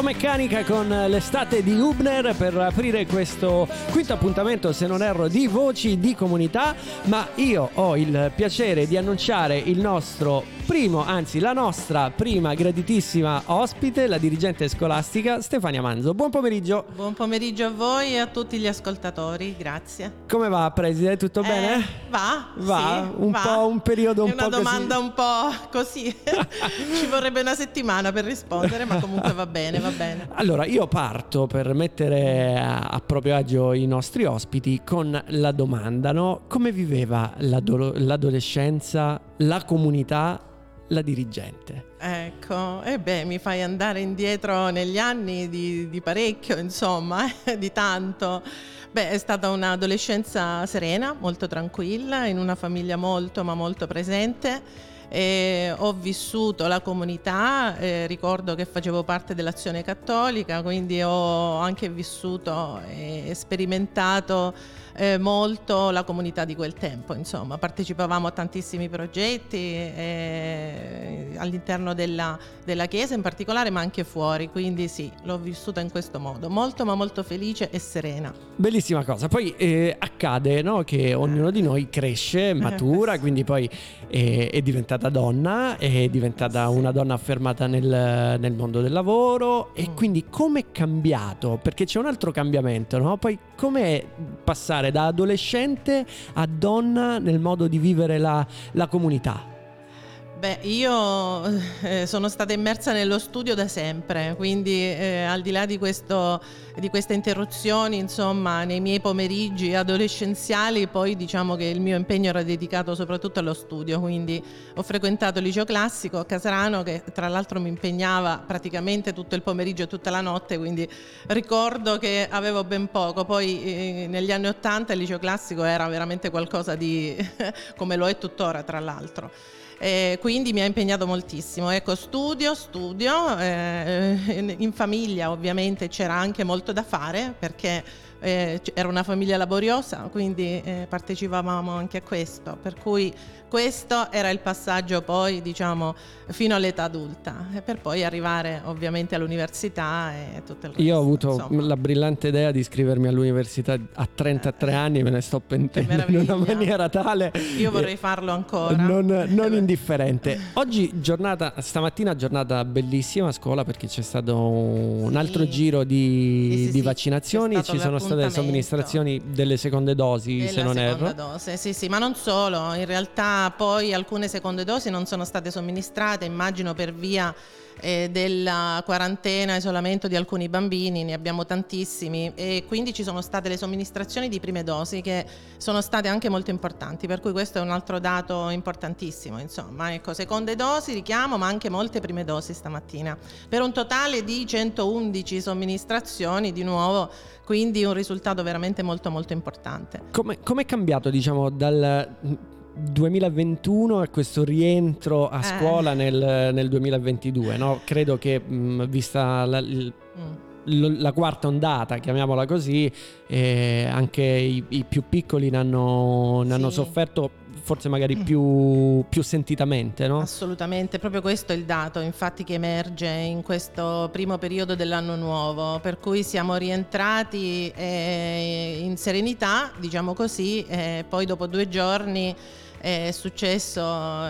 Elettromeccanica con l'estate di Hubner per aprire questo quinto appuntamento, se non erro, di Voci di Comunità, ma io ho il piacere di annunciare il nostro primo, anzi la nostra prima graditissima ospite, la dirigente scolastica Stefania Manzo. Buon pomeriggio. Buon pomeriggio a voi e a tutti gli ascoltatori, grazie. Come va, Preside? Tutto Eh, bene? Va, Va, sì, un va. po' un periodo un È una po' così. domanda un po' così. Ci vorrebbe una settimana per rispondere, ma comunque va bene, va bene. Allora, io parto per mettere a, a proprio agio i nostri ospiti con la domanda, no? Come viveva l'ado- l'adolescenza, la comunità, la dirigente? Ecco, e beh, mi fai andare indietro negli anni di, di parecchio, insomma, di tanto. Beh, è stata un'adolescenza serena, molto tranquilla, in una famiglia molto ma molto presente. E ho vissuto la comunità, eh, ricordo che facevo parte dell'azione cattolica, quindi ho anche vissuto e sperimentato eh, molto la comunità di quel tempo, insomma, partecipavamo a tantissimi progetti eh, all'interno della, della chiesa in particolare, ma anche fuori, quindi sì, l'ho vissuta in questo modo, molto ma molto felice e serena. Bellissima cosa. Poi eh, accade no, che ognuno di noi cresce, matura, quindi poi eh, è diventata donna, è diventata Sì. una donna affermata nel, nel mondo del lavoro e Mm. quindi come è cambiato? Perché c'è un altro cambiamento, no? Poi come passare da adolescente a donna nel modo di vivere la, la comunità? Beh, io eh, sono stata immersa nello studio da sempre, quindi eh, al di là di, questo, di queste interruzioni, insomma, nei miei pomeriggi adolescenziali, poi diciamo che il mio impegno era dedicato soprattutto allo studio, quindi ho frequentato il liceo classico a Casarano che tra l'altro mi impegnava praticamente tutto il pomeriggio e tutta la notte, quindi ricordo che avevo ben poco, poi eh, negli anni Ottanta il liceo classico era veramente qualcosa di, come lo è tuttora tra l'altro. Eh, quindi mi ha impegnato moltissimo. Ecco, studio, studio, eh, in- in famiglia ovviamente c'era anche molto da fare perché eh, era una famiglia laboriosa, quindi eh, partecipavamo anche a questo, per cui questo era il passaggio poi diciamo fino all'età adulta e per poi arrivare ovviamente all'università e tutto il resto. Io ho avuto insomma. la brillante idea di iscrivermi all'università a 33 anni, me ne sto pentendo in una maniera tale. Io vorrei eh, farlo ancora. Non, non indifferente. Oggi giornata, stamattina giornata bellissima a scuola perché c'è stato un Sì. altro giro di, Sì, sì, di vaccinazioni, ci sono state le l'appuntamento. somministrazioni delle seconde dosi, Della se non erro. dose, sì, sì, ma non solo, in realtà poi alcune seconde dosi non sono state somministrate, immagino per via eh, della quarantena, isolamento di alcuni bambini, ne abbiamo tantissimi e quindi ci sono state le somministrazioni di prime dosi che sono state anche molto importanti, per cui questo è un altro dato importantissimo, insomma, ecco, seconde dosi richiamo, ma anche molte prime dosi stamattina, per un totale di 111 somministrazioni di nuovo, quindi un risultato veramente molto molto importante. Come è cambiato, diciamo, dal 2021 a questo rientro a Eh. scuola nel, nel 2022? No? Credo che, mh, vista la, il- Mm. l- la quarta ondata, chiamiamola così, eh, anche i, i più piccoli ne hanno, ne hanno Sì. sofferto forse magari più, più sentitamente, no? Assolutamente, proprio questo è il dato infatti che emerge in questo primo periodo dell'anno nuovo, per cui siamo rientrati eh, in serenità, diciamo così, e poi dopo due giorni è successo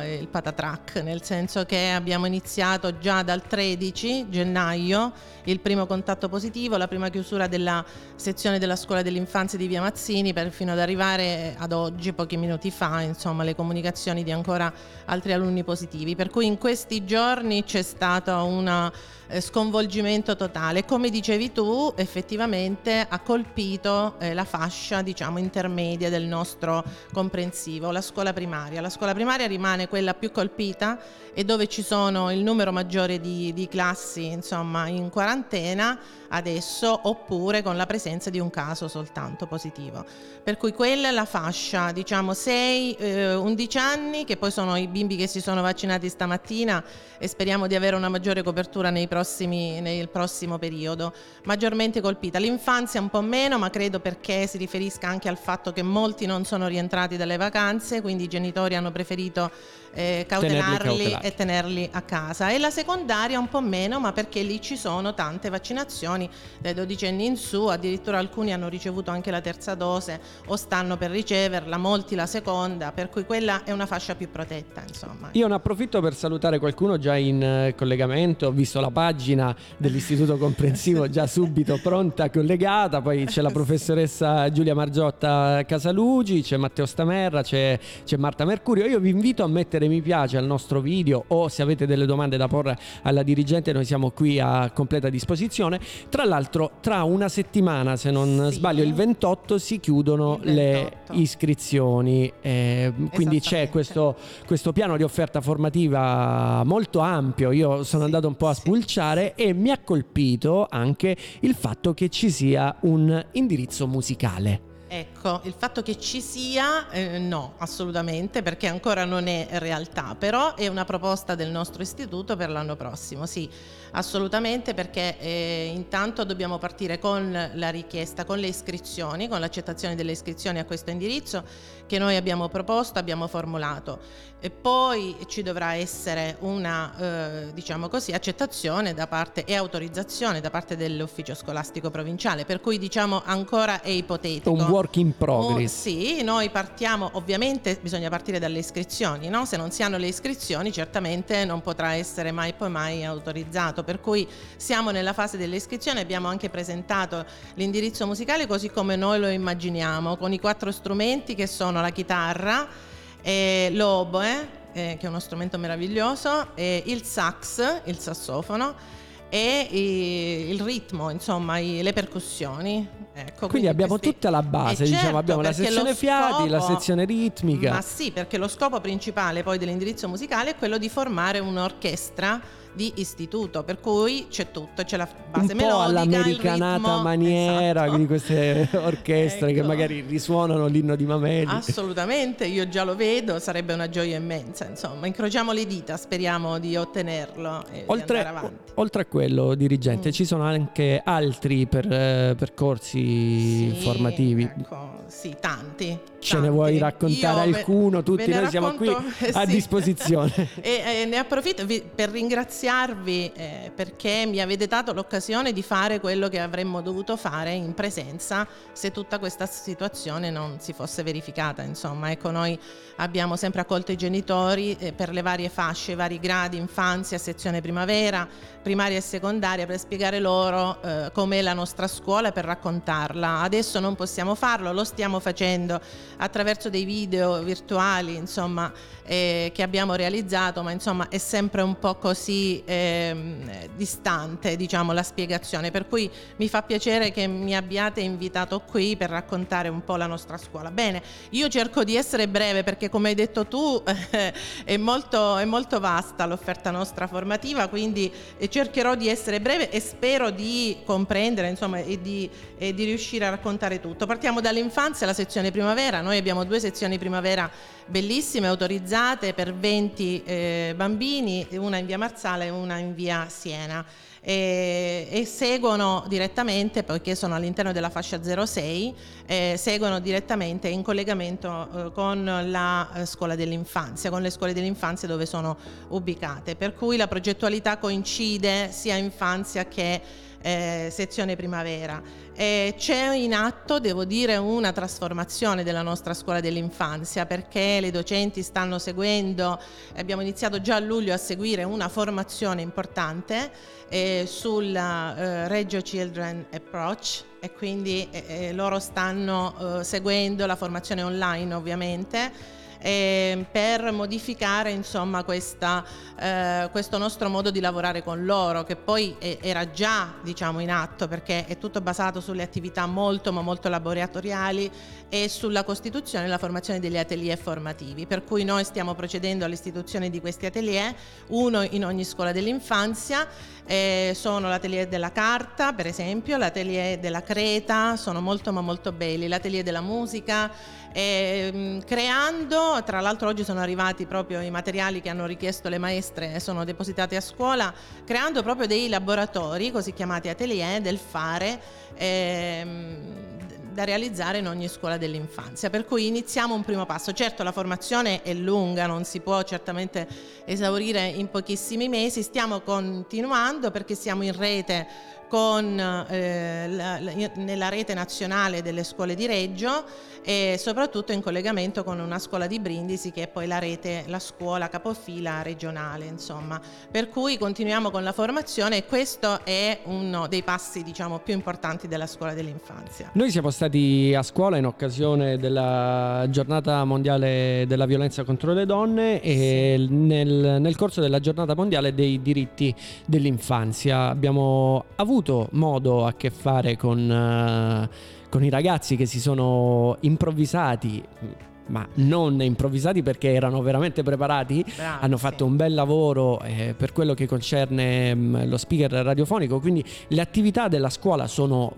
il patatrack, nel senso che abbiamo iniziato già dal 13 gennaio il primo contatto positivo, la prima chiusura della sezione della scuola dell'infanzia di Via Mazzini per fino ad arrivare ad oggi, pochi minuti fa, insomma, le comunicazioni di ancora altri alunni positivi. Per cui in questi giorni c'è stato un eh, sconvolgimento totale. Come dicevi tu, effettivamente ha colpito eh, la fascia, diciamo, intermedia del nostro comprensivo, la scuola primaria. La scuola primaria rimane quella più colpita e dove ci sono il numero maggiore di, di classi, insomma, in quarantena adesso oppure con la presenza di un caso soltanto positivo. Per cui quella è la fascia, diciamo 6-11 anni, che poi sono i bimbi che si sono vaccinati stamattina e speriamo di avere una maggiore copertura nei prossimi, nel prossimo periodo. Maggiormente colpita l'infanzia un po' meno, ma credo perché si riferisca anche al fatto che molti non sono rientrati dalle vacanze, quindi genitori hanno preferito eh, cautelarli e tenerli a casa. E la secondaria un po' meno, ma perché lì ci sono tante vaccinazioni dai 12 anni in su, addirittura alcuni hanno ricevuto anche la terza dose o stanno per riceverla, molti la seconda, per cui quella è una fascia più protetta. Insomma. Io ne approfitto per salutare qualcuno già in eh, collegamento, ho visto la pagina dell'Istituto Comprensivo già subito pronta, collegata, poi c'è la professoressa Giulia Margiotta Casalugi, c'è Matteo Stamerra, c'è, c'è Marta Mercurio. Io vi invito a mettere mi piace al nostro video o se avete delle domande da porre alla dirigente noi siamo qui a completa disposizione. Tra l'altro tra una settimana, se non sì. sbaglio, il 28 si chiudono 28. le iscrizioni, eh, quindi c'è questo, questo, piano di offerta formativa molto ampio. Io sono sì, andato un po' a spulciare sì, e mi ha colpito anche il fatto che ci sia un indirizzo musicale. Ecco, il fatto che ci sia, eh, no, assolutamente, perché ancora non è realtà, però è una proposta del nostro istituto per l'anno prossimo, sì, assolutamente, perché eh, intanto dobbiamo partire con la richiesta, con le iscrizioni, con l'accettazione delle iscrizioni a questo indirizzo che noi abbiamo proposto, abbiamo formulato e poi ci dovrà essere una, eh, diciamo così, accettazione da parte e autorizzazione da parte dell'ufficio scolastico provinciale, per cui diciamo ancora è ipotetico. Un work in progress. Oh, sì, noi partiamo, ovviamente bisogna partire dalle iscrizioni, no? se non si hanno le iscrizioni certamente non potrà essere mai poi mai autorizzato, per cui siamo nella fase delle iscrizioni, abbiamo anche presentato l'indirizzo musicale così come noi lo immaginiamo, con i quattro strumenti che sono la chitarra, eh, l'oboe, eh, che è uno strumento meraviglioso, eh, il sax, il sassofono e il ritmo, insomma, le percussioni. Ecco, quindi, quindi, abbiamo questi... tutta la base, diciamo, certo, abbiamo la sezione fiati, scopo... la sezione ritmica. Ma sì, perché lo scopo principale poi dell'indirizzo musicale è quello di formare un'orchestra di istituto, per cui c'è tutto, c'è la base un melodica, po' all'americanata maniera esatto. di queste orchestre ecco. che magari risuonano l'inno di Mameli. Assolutamente, io già lo vedo, sarebbe una gioia immensa, insomma, incrociamo le dita, speriamo di ottenerlo e oltre, di. Oltre a quello, dirigente, mm. ci sono anche altri per, eh, percorsi sì, formativi. Ecco, sì, tanti. Ce ne vuoi raccontare Io alcuno? Tutti noi racconto, siamo qui eh, a sì. disposizione. e eh, ne approfitto per ringraziarvi eh, perché mi avete dato l'occasione di fare quello che avremmo dovuto fare in presenza se tutta questa situazione non si fosse verificata. Insomma, ecco, noi abbiamo sempre accolto i genitori eh, per le varie fasce, i vari gradi, infanzia, sezione primavera, primaria e secondaria, per spiegare loro eh, com'è la nostra scuola per raccontarla. Adesso non possiamo farlo, lo stiamo facendo attraverso dei video virtuali insomma, eh, che abbiamo realizzato, ma insomma è sempre un po' così eh, distante diciamo, la spiegazione, per cui mi fa piacere che mi abbiate invitato qui per raccontare un po' la nostra scuola. Bene, io cerco di essere breve perché come hai detto tu eh, è, molto, è molto vasta l'offerta nostra formativa, quindi cercherò di essere breve e spero di comprendere insomma, e, di, e di riuscire a raccontare tutto. Partiamo dall'infanzia, la sezione primavera, noi abbiamo due sezioni primavera bellissime, autorizzate per 20 eh, bambini, una in via Marzale e una in via Siena. E, e, seguono direttamente, poiché sono all'interno della fascia 06, eh, seguono direttamente in collegamento eh, con la eh, scuola dell'infanzia, con le scuole dell'infanzia dove sono ubicate. Per cui la progettualità coincide sia infanzia che eh, sezione primavera. E c'è in atto, devo dire, una trasformazione della nostra scuola dell'infanzia perché le docenti stanno seguendo, abbiamo iniziato già a luglio a seguire una formazione importante eh, sul eh, Reggio Children Approach e quindi eh, eh, loro stanno eh, seguendo la formazione online ovviamente eh, per modificare insomma, questa, eh, questo nostro modo di lavorare con loro che poi è, era già diciamo, in atto perché è tutto basato sulle attività molto ma molto laboratoriali e sulla costituzione e la formazione degli atelier formativi. Per cui noi stiamo procedendo all'istituzione di questi atelier uno in ogni scuola dell'infanzia eh, sono l'atelier della carta per esempio l'atelier della creta sono molto ma molto belli l'atelier della musica eh, creando, tra l'altro oggi sono arrivati proprio i materiali che hanno richiesto le maestre e sono depositati a scuola, creando proprio dei laboratori, così chiamati atelier, del fare. Ehm, da realizzare in ogni scuola dell'infanzia. Per cui iniziamo un primo passo. Certo la formazione è lunga, non si può certamente esaurire in pochissimi mesi, stiamo continuando perché siamo in rete con, eh, la, la, nella rete nazionale delle scuole di Reggio e soprattutto in collegamento con una scuola di Brindisi che è poi la rete, la scuola capofila regionale, insomma. Per cui continuiamo con la formazione e questo è uno dei passi diciamo, più importanti della scuola dell'infanzia. Noi siamo stati a scuola in occasione della giornata mondiale della violenza contro le donne e sì. nel, nel corso della giornata mondiale dei diritti dell'infanzia abbiamo avuto avuto modo a che fare con, uh, con i ragazzi che si sono improvvisati ma non improvvisati perché erano veramente preparati, Bravi, hanno fatto sì. un bel lavoro eh, per quello che concerne mh, mm, lo speaker radiofonico, quindi le attività della scuola sono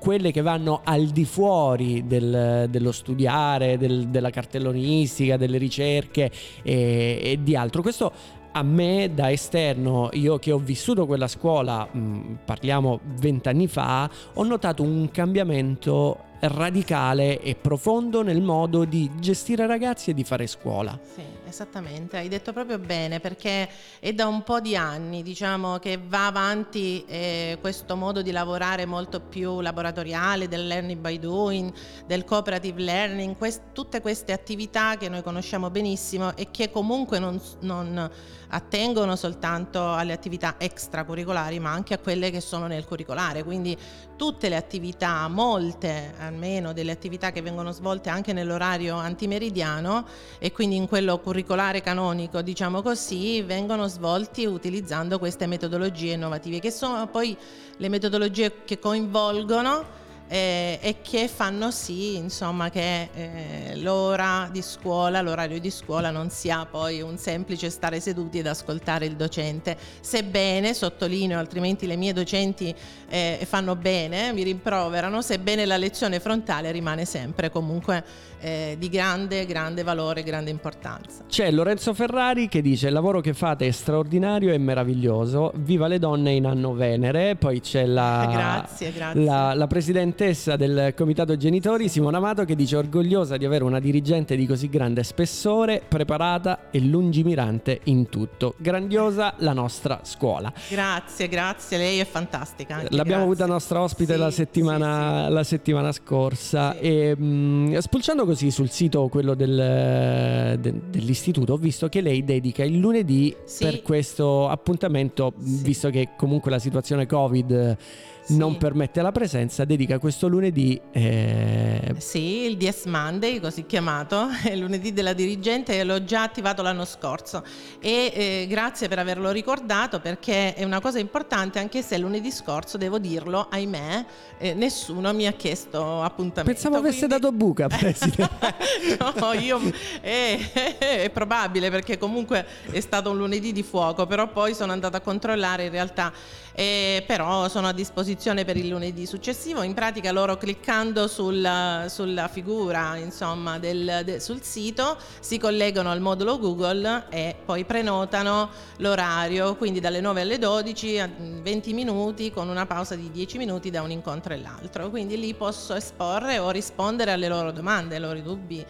quelle che vanno al di fuori del, dello studiare, del, della cartellonistica, delle ricerche e, e di altro. Questo a me da esterno, io che ho vissuto quella scuola, mh, mm, parliamo vent'anni fa, ho notato un cambiamento radicale e profondo nel modo di gestire ragazzi e di fare scuola. Sì, esattamente, hai detto proprio bene perché è da un po' di anni diciamo, che va avanti eh, questo modo di lavorare molto più laboratoriale del learning by doing, del cooperative learning, quest- tutte queste attività che noi conosciamo benissimo e che comunque non, non attengono soltanto alle attività extracurricolari ma anche a quelle che sono nel curricolare, quindi tutte le attività, molte almeno delle attività che vengono svolte anche nell'orario antimeridiano e quindi in quello curricolare canonico, diciamo così, vengono svolti utilizzando queste metodologie innovative che sono poi le metodologie che coinvolgono eh, e che fanno sì insomma, che eh, l'ora di scuola, l'orario di scuola non sia poi un semplice stare seduti ed ascoltare il docente, sebbene, sottolineo, altrimenti le mie docenti eh, fanno bene, mi rimproverano, sebbene la lezione frontale rimane sempre comunque eh, di grande, grande valore, grande importanza. C'è Lorenzo Ferrari che dice il lavoro che fate è straordinario e meraviglioso, viva le donne in anno Venere, poi c'è la, grazie, grazie. la, la presidentessa del comitato genitori Simona Amato che dice orgogliosa di avere una dirigente di così grande spessore, preparata e lungimirante in tutto. Grandiosa la nostra scuola. Grazie, grazie, lei è fantastica. Anche, L'abbiamo grazie. avuta nostra ospite sì, la, settimana, sì, sì. la settimana scorsa e mh, mm, spulciando così così sul sito quello del, de, dell'istituto ho visto che lei dedica il lunedì sì. per questo appuntamento, sì. visto che comunque la situazione Covid sì. non permette la presenza, dedica questo lunedì. Eh... Sì, il DS Monday, così chiamato, è il lunedì della dirigente e l'ho già attivato l'anno scorso. E eh, grazie per averlo ricordato perché è una cosa importante, anche se lunedì scorso, devo dirlo, ahimè, eh, nessuno mi ha chiesto appuntamento. Pensavo avesse quindi... dato buca, Presidente. no, io è probabile perché comunque è stato un lunedì di fuoco, però poi sono andata a controllare in realtà eh, però sono a disposizione per il lunedì successivo. In pratica loro cliccando sulla, sulla figura insomma, del, de, sul sito si collegano al modulo Google e poi prenotano l'orario, quindi dalle 9 alle 12 a 20 minuti con una pausa di 10 minuti da un incontro e l'altro. Quindi lì posso esporre o rispondere alle loro domande, ai loro dubbi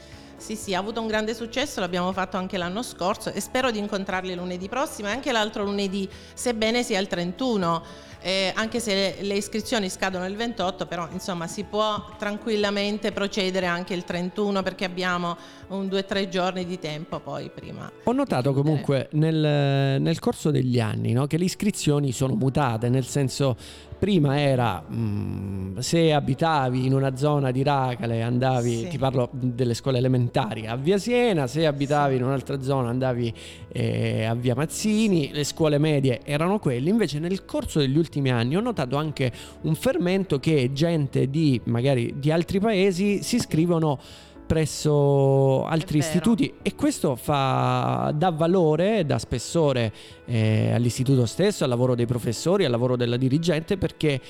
sì, sì, ha avuto un grande successo, l'abbiamo fatto anche l'anno scorso e spero di incontrarli lunedì prossimo e anche l'altro lunedì, sebbene sia il 31 eh, anche se le iscrizioni scadono il 28, però insomma si può tranquillamente procedere anche il 31 perché abbiamo un 2-3 giorni di tempo poi prima. Ho notato comunque nel, nel, corso degli anni no, che le iscrizioni sono mutate, nel senso prima era mh, mm, se abitavi in una zona di Racale andavi, sì. ti parlo delle scuole elementari, a Via Siena, se abitavi in un'altra zona andavi eh, a Via Mazzini, le scuole medie erano quelle, invece nel corso degli ultimi ultimi anni ho notato anche un fermento che gente di magari di altri paesi si iscrivono presso altri istituti e questo fa, dà valore, dà spessore eh, all'istituto stesso, al lavoro dei professori, al lavoro della dirigente perché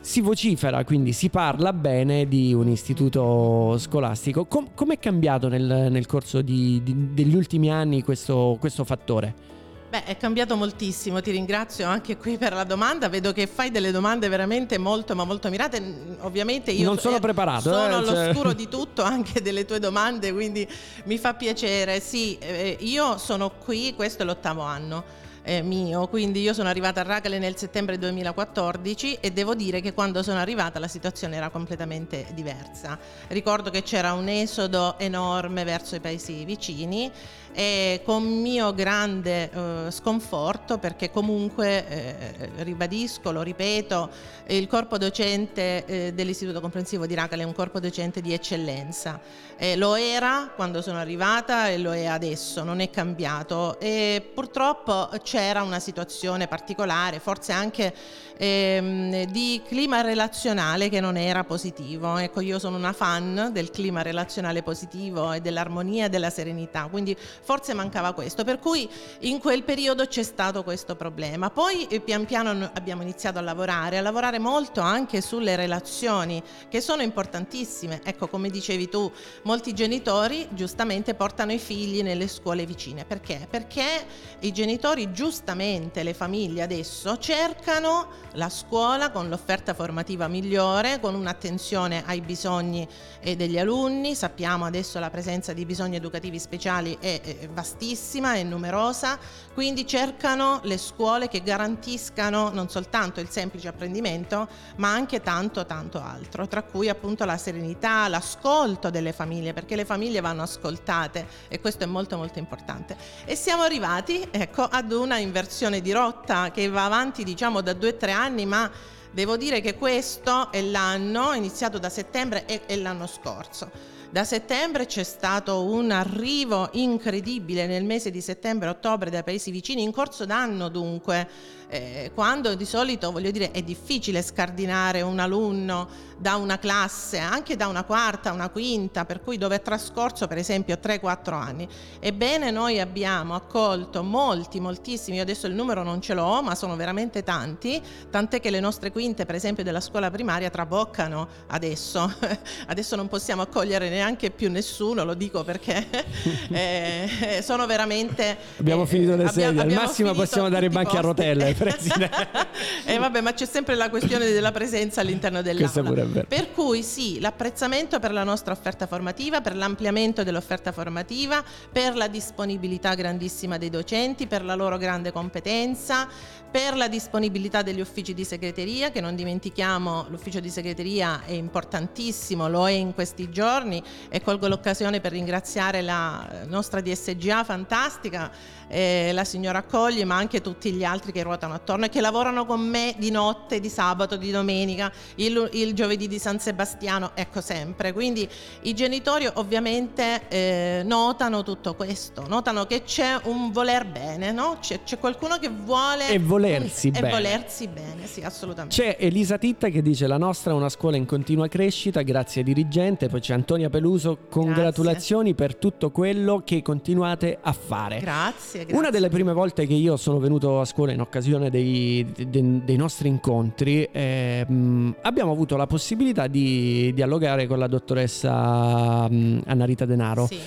si vocifera, quindi si parla bene di un istituto scolastico. Com- com'è cambiato nel, nel corso di, di, degli ultimi anni questo, questo fattore? Beh, è cambiato moltissimo, ti ringrazio anche qui per la domanda, vedo che fai delle domande veramente molto ma molto mirate, ovviamente io non sono eh, preparato, sono eh, all'oscuro cioè... di tutto anche delle tue domande, quindi mi fa piacere, sì, eh, io sono qui, questo è l'ottavo anno eh, mio, quindi io sono arrivata a Racale nel settembre 2014 e devo dire che quando sono arrivata la situazione era completamente diversa. Ricordo che c'era un esodo enorme verso i paesi vicini e con mio grande eh, sconforto perché comunque eh, ribadisco, lo ripeto, il corpo docente eh, dell'Istituto Comprensivo di Racale è un corpo docente di eccellenza. lo era quando sono arrivata e lo è adesso, non è cambiato e purtroppo c'era una situazione particolare, forse anche ehm, di clima relazionale che non era positivo. Ecco, io sono una fan del clima relazionale positivo e dell'armonia e della serenità, quindi forse mancava questo, per cui in quel periodo c'è stato questo problema. Poi eh, pian piano abbiamo iniziato a lavorare, a lavorare molto anche sulle relazioni che sono importantissime. Ecco, come dicevi tu, molti genitori giustamente portano i figli nelle scuole vicine. Perché? Perché i genitori giustamente, le famiglie adesso cercano la scuola con l'offerta formativa migliore, con un'attenzione ai bisogni eh, degli alunni. Sappiamo adesso la presenza di bisogni educativi speciali è vastissima e numerosa, quindi cercano le scuole che garantiscano non soltanto il semplice apprendimento, ma anche tanto tanto altro, tra cui appunto la serenità, l'ascolto delle famiglie, perché le famiglie vanno ascoltate e questo è molto molto importante. E siamo arrivati, ecco, ad una inversione di rotta che va avanti diciamo da due o tre anni, ma devo dire che questo è l'anno, iniziato da settembre e, e l'anno scorso. Da settembre c'è stato un arrivo incredibile nel mese di settembre-ottobre dai paesi vicini, in corso d'anno dunque eh, quando di solito voglio dire è difficile scardinare un alunno da una classe, anche da una quarta, una quinta, per cui dove è trascorso per esempio 3-4 anni. Ebbene noi abbiamo accolto molti, moltissimi, io adesso il numero non ce l'ho, ma sono veramente tanti, tant'è che le nostre quinte per esempio della scuola primaria traboccano adesso, adesso non possiamo accogliere neanche più nessuno, lo dico perché eh, sono veramente... Abbiamo eh, finito le sedie, al massimo possiamo dare i banchi a rotelle. Presidente. e eh, vabbè, ma c'è sempre la questione della presenza all'interno dell'aula. Per cui sì, l'apprezzamento per la nostra offerta formativa, per l'ampliamento dell'offerta formativa, per la disponibilità grandissima dei docenti, per la loro grande competenza, per la disponibilità degli uffici di segreteria, che non dimentichiamo l'ufficio di segreteria è importantissimo, lo è in questi giorni e colgo l'occasione per ringraziare la nostra DSGA fantastica, eh, la signora Cogli, ma anche tutti gli altri che ruotano attorno e che lavorano con me di notte, di sabato, di domenica, il, il giovedì di San Sebastiano, ecco sempre. Quindi i genitori ovviamente eh, notano tutto questo, notano che c'è un voler bene, no? c'è, c'è qualcuno che vuole... E volersi bene. E volersi bene, sì, assolutamente. C'è Elisa Titta che dice la nostra è una scuola in continua crescita, grazie dirigente, poi c'è Antonia Peluso, congratulazioni grazie. per tutto quello che continuate a fare. Grazie, grazie. Una delle prime volte che io sono venuto a scuola in occasione dei, dei, dei nostri incontri eh, abbiamo avuto la possibilità di dialogare con la dottoressa mh, Anna Rita Denaro. Sì.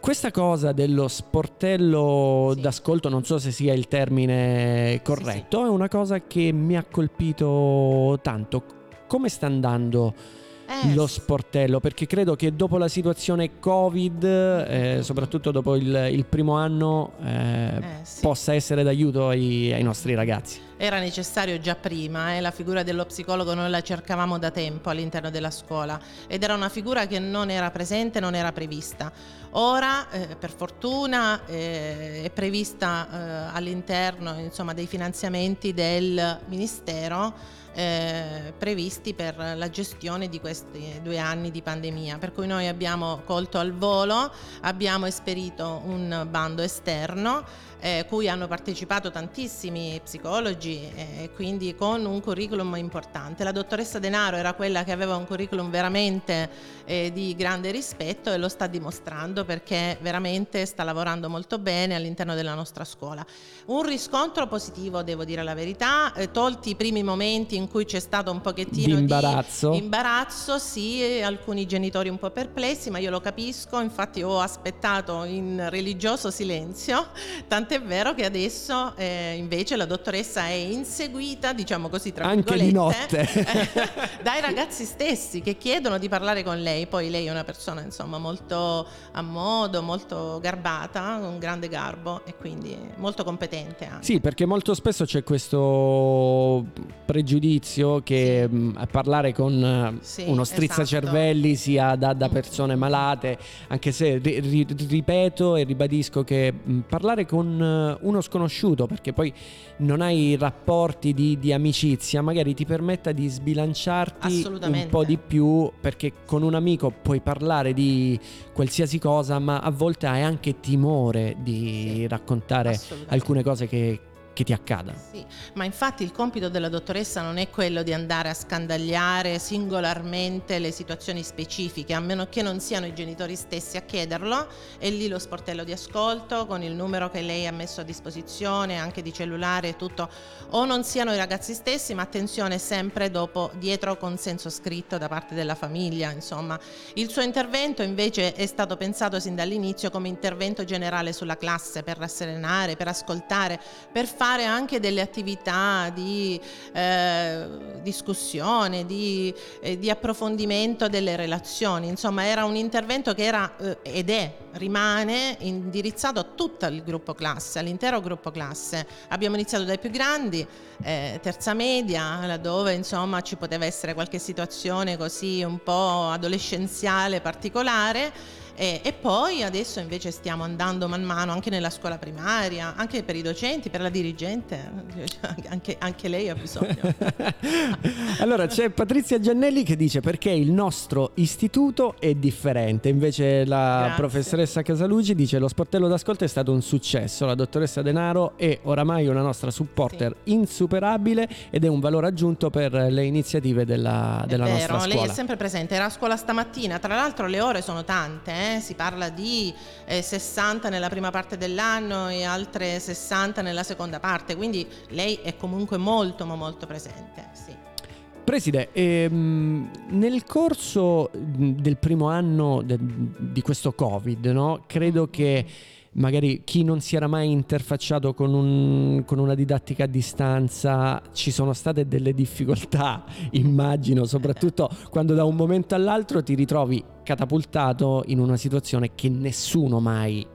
Questa cosa dello sportello sì. d'ascolto, non so se sia il termine corretto, sì. è una cosa che mi ha colpito tanto. Come sta andando? Eh, lo sportello perché credo che dopo la situazione covid eh, soprattutto dopo il, il primo anno eh, eh, sì. possa essere d'aiuto ai, ai, nostri ragazzi era necessario già prima eh? la figura dello psicologo noi la cercavamo da tempo all'interno della scuola ed era una figura che non era presente non era prevista ora eh, per fortuna eh, è prevista all'interno insomma, dei finanziamenti del ministero eh, previsti per la gestione di questi due anni di pandemia, per cui noi abbiamo colto al volo, abbiamo esperito un bando esterno eh, cui hanno partecipato tantissimi psicologi eh, quindi con un curriculum importante. La dottoressa Denaro era quella che aveva un curriculum veramente eh, di grande rispetto e lo sta dimostrando perché veramente sta lavorando molto bene all'interno della nostra scuola. Un riscontro positivo, devo dire la verità, eh, tolti i primi momenti in cui c'è stato un pochettino di imbarazzo. Di imbarazzo, sì, alcuni genitori un po' perplessi, ma io lo capisco, infatti ho aspettato in religioso silenzio, tant'è vero che adesso eh, invece la dottoressa è inseguita, diciamo così, tra Anche di notte. dai ragazzi stessi che chiedono di parlare con lei, poi lei è una persona insomma molto a modo, molto garbata, con grande garbo e quindi molto competente anche. Sì, perché molto spesso c'è questo pregiudizio che sì. mh, a parlare con eh, sì, uno strizzacervelli esatto. sia da, da, persone malate, anche se ri, ri, ripeto e ribadisco che mh, parlare con eh, uno sconosciuto, perché poi non hai rapporti di, di amicizia, magari ti permetta di sbilanciarti un po' di più, perché con un amico puoi parlare di qualsiasi cosa, ma a volte hai anche timore di sì, raccontare alcune cose che, che ti accada. Sì, ma infatti il compito della dottoressa non è quello di andare a scandagliare singolarmente le situazioni specifiche, a meno che non siano i genitori stessi a chiederlo, è lì lo sportello di ascolto con il numero che lei ha messo a disposizione, anche di cellulare e tutto, o non siano i ragazzi stessi, ma attenzione sempre dopo, dietro consenso scritto da parte della famiglia, insomma. Il suo intervento invece è stato pensato sin dall'inizio come intervento generale sulla classe per rasserenare, per ascoltare, per fare fare anche delle attività di eh, discussione, di, eh, di, approfondimento delle relazioni. Insomma, era un intervento che era eh, ed è, rimane indirizzato a tutto il gruppo classe, all'intero gruppo classe. Abbiamo iniziato dai più grandi, eh, terza media, laddove insomma ci poteva essere qualche situazione così un po' adolescenziale particolare e, e, poi adesso invece stiamo andando man mano anche nella scuola primaria, anche per i docenti, per la dirigente, anche, anche lei ha bisogno. allora c'è Patrizia Giannelli che dice perché il nostro istituto è differente, invece la Grazie. professoressa Casalugi dice lo sportello d'ascolto è stato un successo, la dottoressa Denaro è oramai una nostra supporter sì. insuperabile ed è un valore aggiunto per le iniziative della, della vero, nostra scuola. Lei è sempre presente, era a scuola stamattina, tra l'altro le ore sono tante. Eh? Eh? si parla di eh, 60 nella prima parte dell'anno e altre 60 nella seconda parte, quindi lei è comunque molto molto presente. Sì. Preside, ehm, nel corso del primo anno de- di questo Covid, no, credo che magari chi non si era mai interfacciato con, un, con, una didattica a distanza, ci sono state delle difficoltà, immagino, soprattutto quando da un momento all'altro ti ritrovi catapultato in una situazione che nessuno mai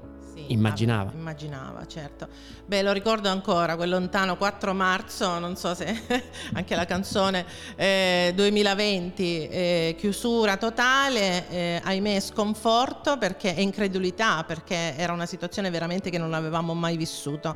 immaginava. Immaginava, certo. Beh, lo ricordo ancora, quel lontano 4 marzo, non so se anche la canzone eh, 2020, eh, chiusura totale, eh, ahimè sconforto perché, e incredulità perché era una situazione veramente che non avevamo mai vissuto.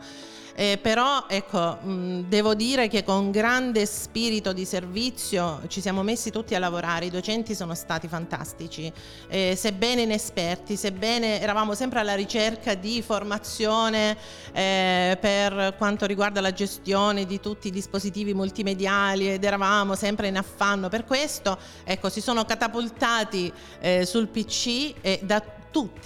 Eh, però ecco, mh, devo dire che con grande spirito di servizio ci siamo messi tutti a lavorare, i docenti sono stati fantastici, eh, sebbene inesperti, sebbene eravamo sempre alla ricerca di formazione eh, per quanto riguarda la gestione di tutti i dispositivi multimediali ed eravamo sempre in affanno per questo, ecco, si sono catapultati eh, sul PC e da tutti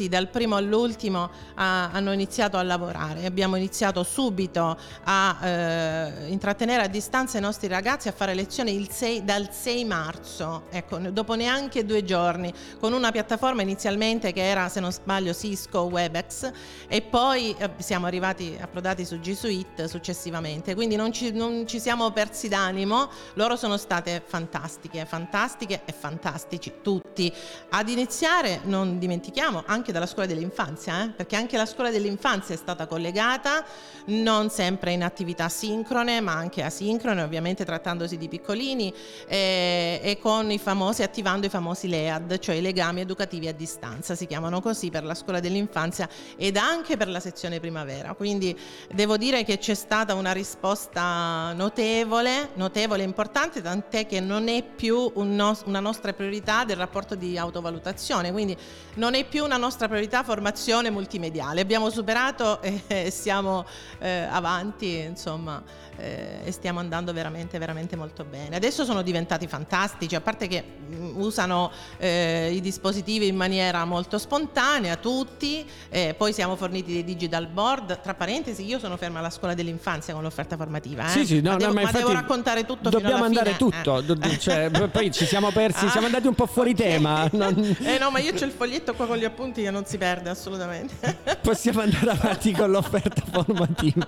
dal primo all'ultimo a, hanno iniziato a lavorare. Abbiamo iniziato subito a eh, intrattenere a distanza i nostri ragazzi a fare lezioni 6, dal 6 marzo, ecco, dopo neanche due giorni, con una piattaforma inizialmente che era, se non sbaglio, Cisco Webex e poi eh, siamo arrivati approdati su G Suite successivamente. Quindi non ci, non ci siamo persi d'animo, loro sono state fantastiche, fantastiche e fantastici tutti. Ad iniziare non dimentichiamo anche dalla scuola dell'infanzia, eh? perché anche la scuola dell'infanzia è stata collegata, non sempre in attività sincrone, ma anche asincrone, ovviamente trattandosi di piccolini, eh, e con i famosi, attivando i famosi LEAD, cioè i legami educativi a distanza, si chiamano così per la scuola dell'infanzia ed anche per la sezione primavera. Quindi devo dire che c'è stata una risposta notevole, notevole e importante, tant'è che non è più un nos- una nostra priorità del rapporto di autovalutazione, quindi non è più più una nostra priorità formazione multimediale. Abbiamo superato e siamo eh, avanti, insomma, eh, e stiamo andando veramente, veramente molto bene. Adesso sono diventati fantastici, a parte che mm, usano eh, i dispositivi in maniera molto spontanea, tutti, eh, poi siamo forniti dei digital board. Tra parentesi, io sono ferma alla scuola dell'infanzia con l'offerta formativa. Sì, sì, no, ma, devo, no, ma, ma devo raccontare tutto. Dobbiamo andare fine. tutto, eh. cioè, poi ci siamo persi, siamo andati un po' fuori okay. tema. Non... Eh no, ma io c'ho il foglietto qua con gli appunti che non si perde assolutamente. Possiamo andare avanti con l'offerta formativa.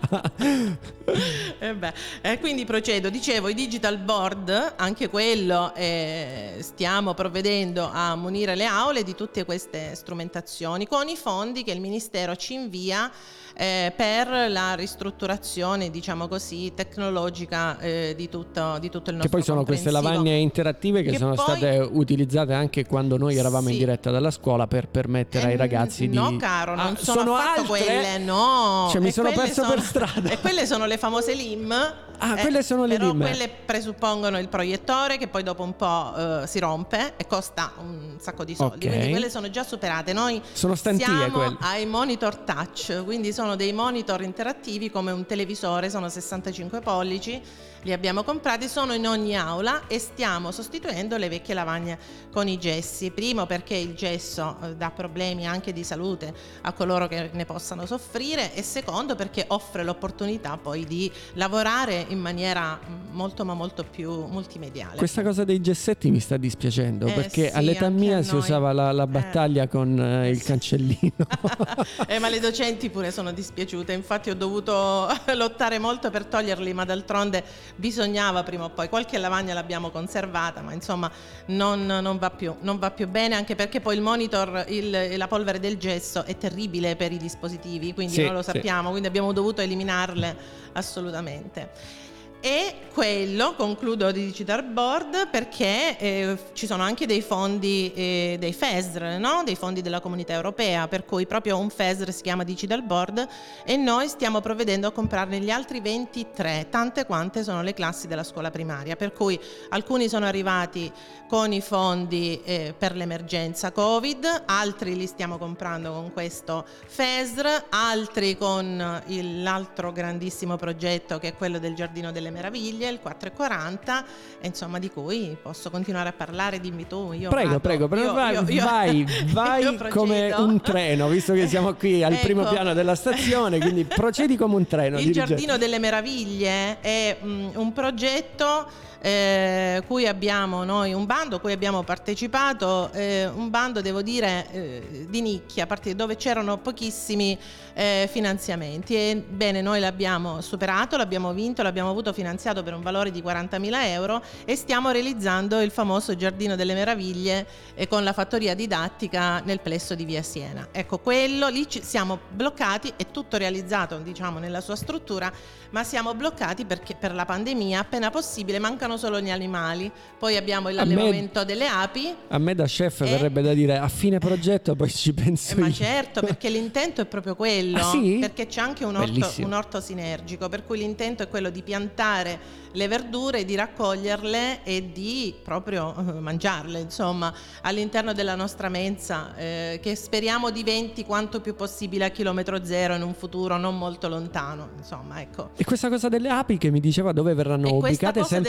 eh eh, quindi procedo. Dicevo, i digital board, anche quello eh, stiamo provvedendo a munire le aule di tutte queste strumentazioni con i fondi che il Ministero ci invia eh, per la ristrutturazione, diciamo così, tecnologica eh, di, tutto, di, tutto, il nostro Che poi sono queste lavagne interattive che, che sono poi... state utilizzate anche quando noi eravamo sì. in diretta dalla scuola per permettere eh, ai ragazzi no, di... No caro, non ah, sono, sono altre? quelle, no. Cioè mi sono perso sono... per strada. E quelle sono le famose LIM. Ah, quelle eh, sono le però LIM. quelle presuppongono il proiettore che poi dopo un po' eh, si rompe e costa un sacco di soldi. Okay. Quindi quelle sono già superate. Noi sono stantie siamo quelle. ai monitor touch, quindi sono dei monitor interattivi come un televisore, sono 65 pollici li abbiamo comprati, sono in ogni aula e stiamo sostituendo le vecchie lavagne con i gessi. Primo perché il gesso eh, dà problemi anche di salute a coloro che ne possano soffrire e secondo perché offre l'opportunità poi di lavorare in maniera mm, molto ma molto più multimediale. Questa cosa dei gessetti mi sta dispiacendo eh perché sì, all'età mia si usava la, la eh. battaglia eh. con eh, il cancellino. eh, ma le docenti pure sono dispiaciute, infatti ho dovuto lottare molto per toglierli, ma d'altronde bisognava prima o poi, qualche lavagna l'abbiamo conservata, ma insomma non, non, va, più, non va, più, bene, anche perché poi il monitor, il, la polvere del gesso è terribile per i dispositivi, quindi sì, non lo sappiamo, sì. quindi abbiamo dovuto eliminarle assolutamente e quello concludo di Digital Board perché eh, ci sono anche dei fondi eh, dei FESR, no? dei fondi della comunità europea, per cui proprio un FESR si chiama Digital Board e noi stiamo provvedendo a comprarne gli altri 23, tante quante sono le classi della scuola primaria, per cui alcuni sono arrivati con i fondi eh, per l'emergenza Covid, altri li stiamo comprando con questo FESR, altri con il, l'altro grandissimo progetto che è quello del Giardino delle Meraviglie, il 4,40, insomma di cui posso continuare a parlare, dimmi tu. Io prego, vado, prego, prego io, vai, io, io, vai, vai come un treno, visto che siamo qui al ecco. primo piano della stazione, quindi procedi come un treno. Il dirigente. Giardino delle Meraviglie è um, un progetto eh, cui abbiamo noi un bando, cui abbiamo partecipato, eh, un bando devo dire eh, di nicchia, dove c'erano pochissimi eh, finanziamenti. Ebbene, noi l'abbiamo superato, l'abbiamo vinto, l'abbiamo avuto finanziato per un valore di 40.000 euro e stiamo realizzando il famoso Giardino delle Meraviglie eh, con la fattoria didattica nel plesso di Via Siena. Ecco, quello lì ci siamo bloccati, è tutto realizzato diciamo nella sua struttura, ma siamo bloccati perché per la pandemia appena possibile mancano solo gli animali. Poi abbiamo l'allevamento me, delle api. A me da chef e... verrebbe da dire a fine progetto poi ci penso eh, Ma certo, perché l'intento è proprio quello, ah, sì? perché c'è anche un orto, un orto sinergico, per cui l'intento è quello di piantare le verdure, di raccoglierle e di proprio eh, mangiarle, insomma, all'interno della nostra mensa, eh, che speriamo diventi quanto più possibile a chilometro zero in un futuro non molto lontano, insomma, ecco. E questa cosa delle api che mi diceva dove verranno ubicate questa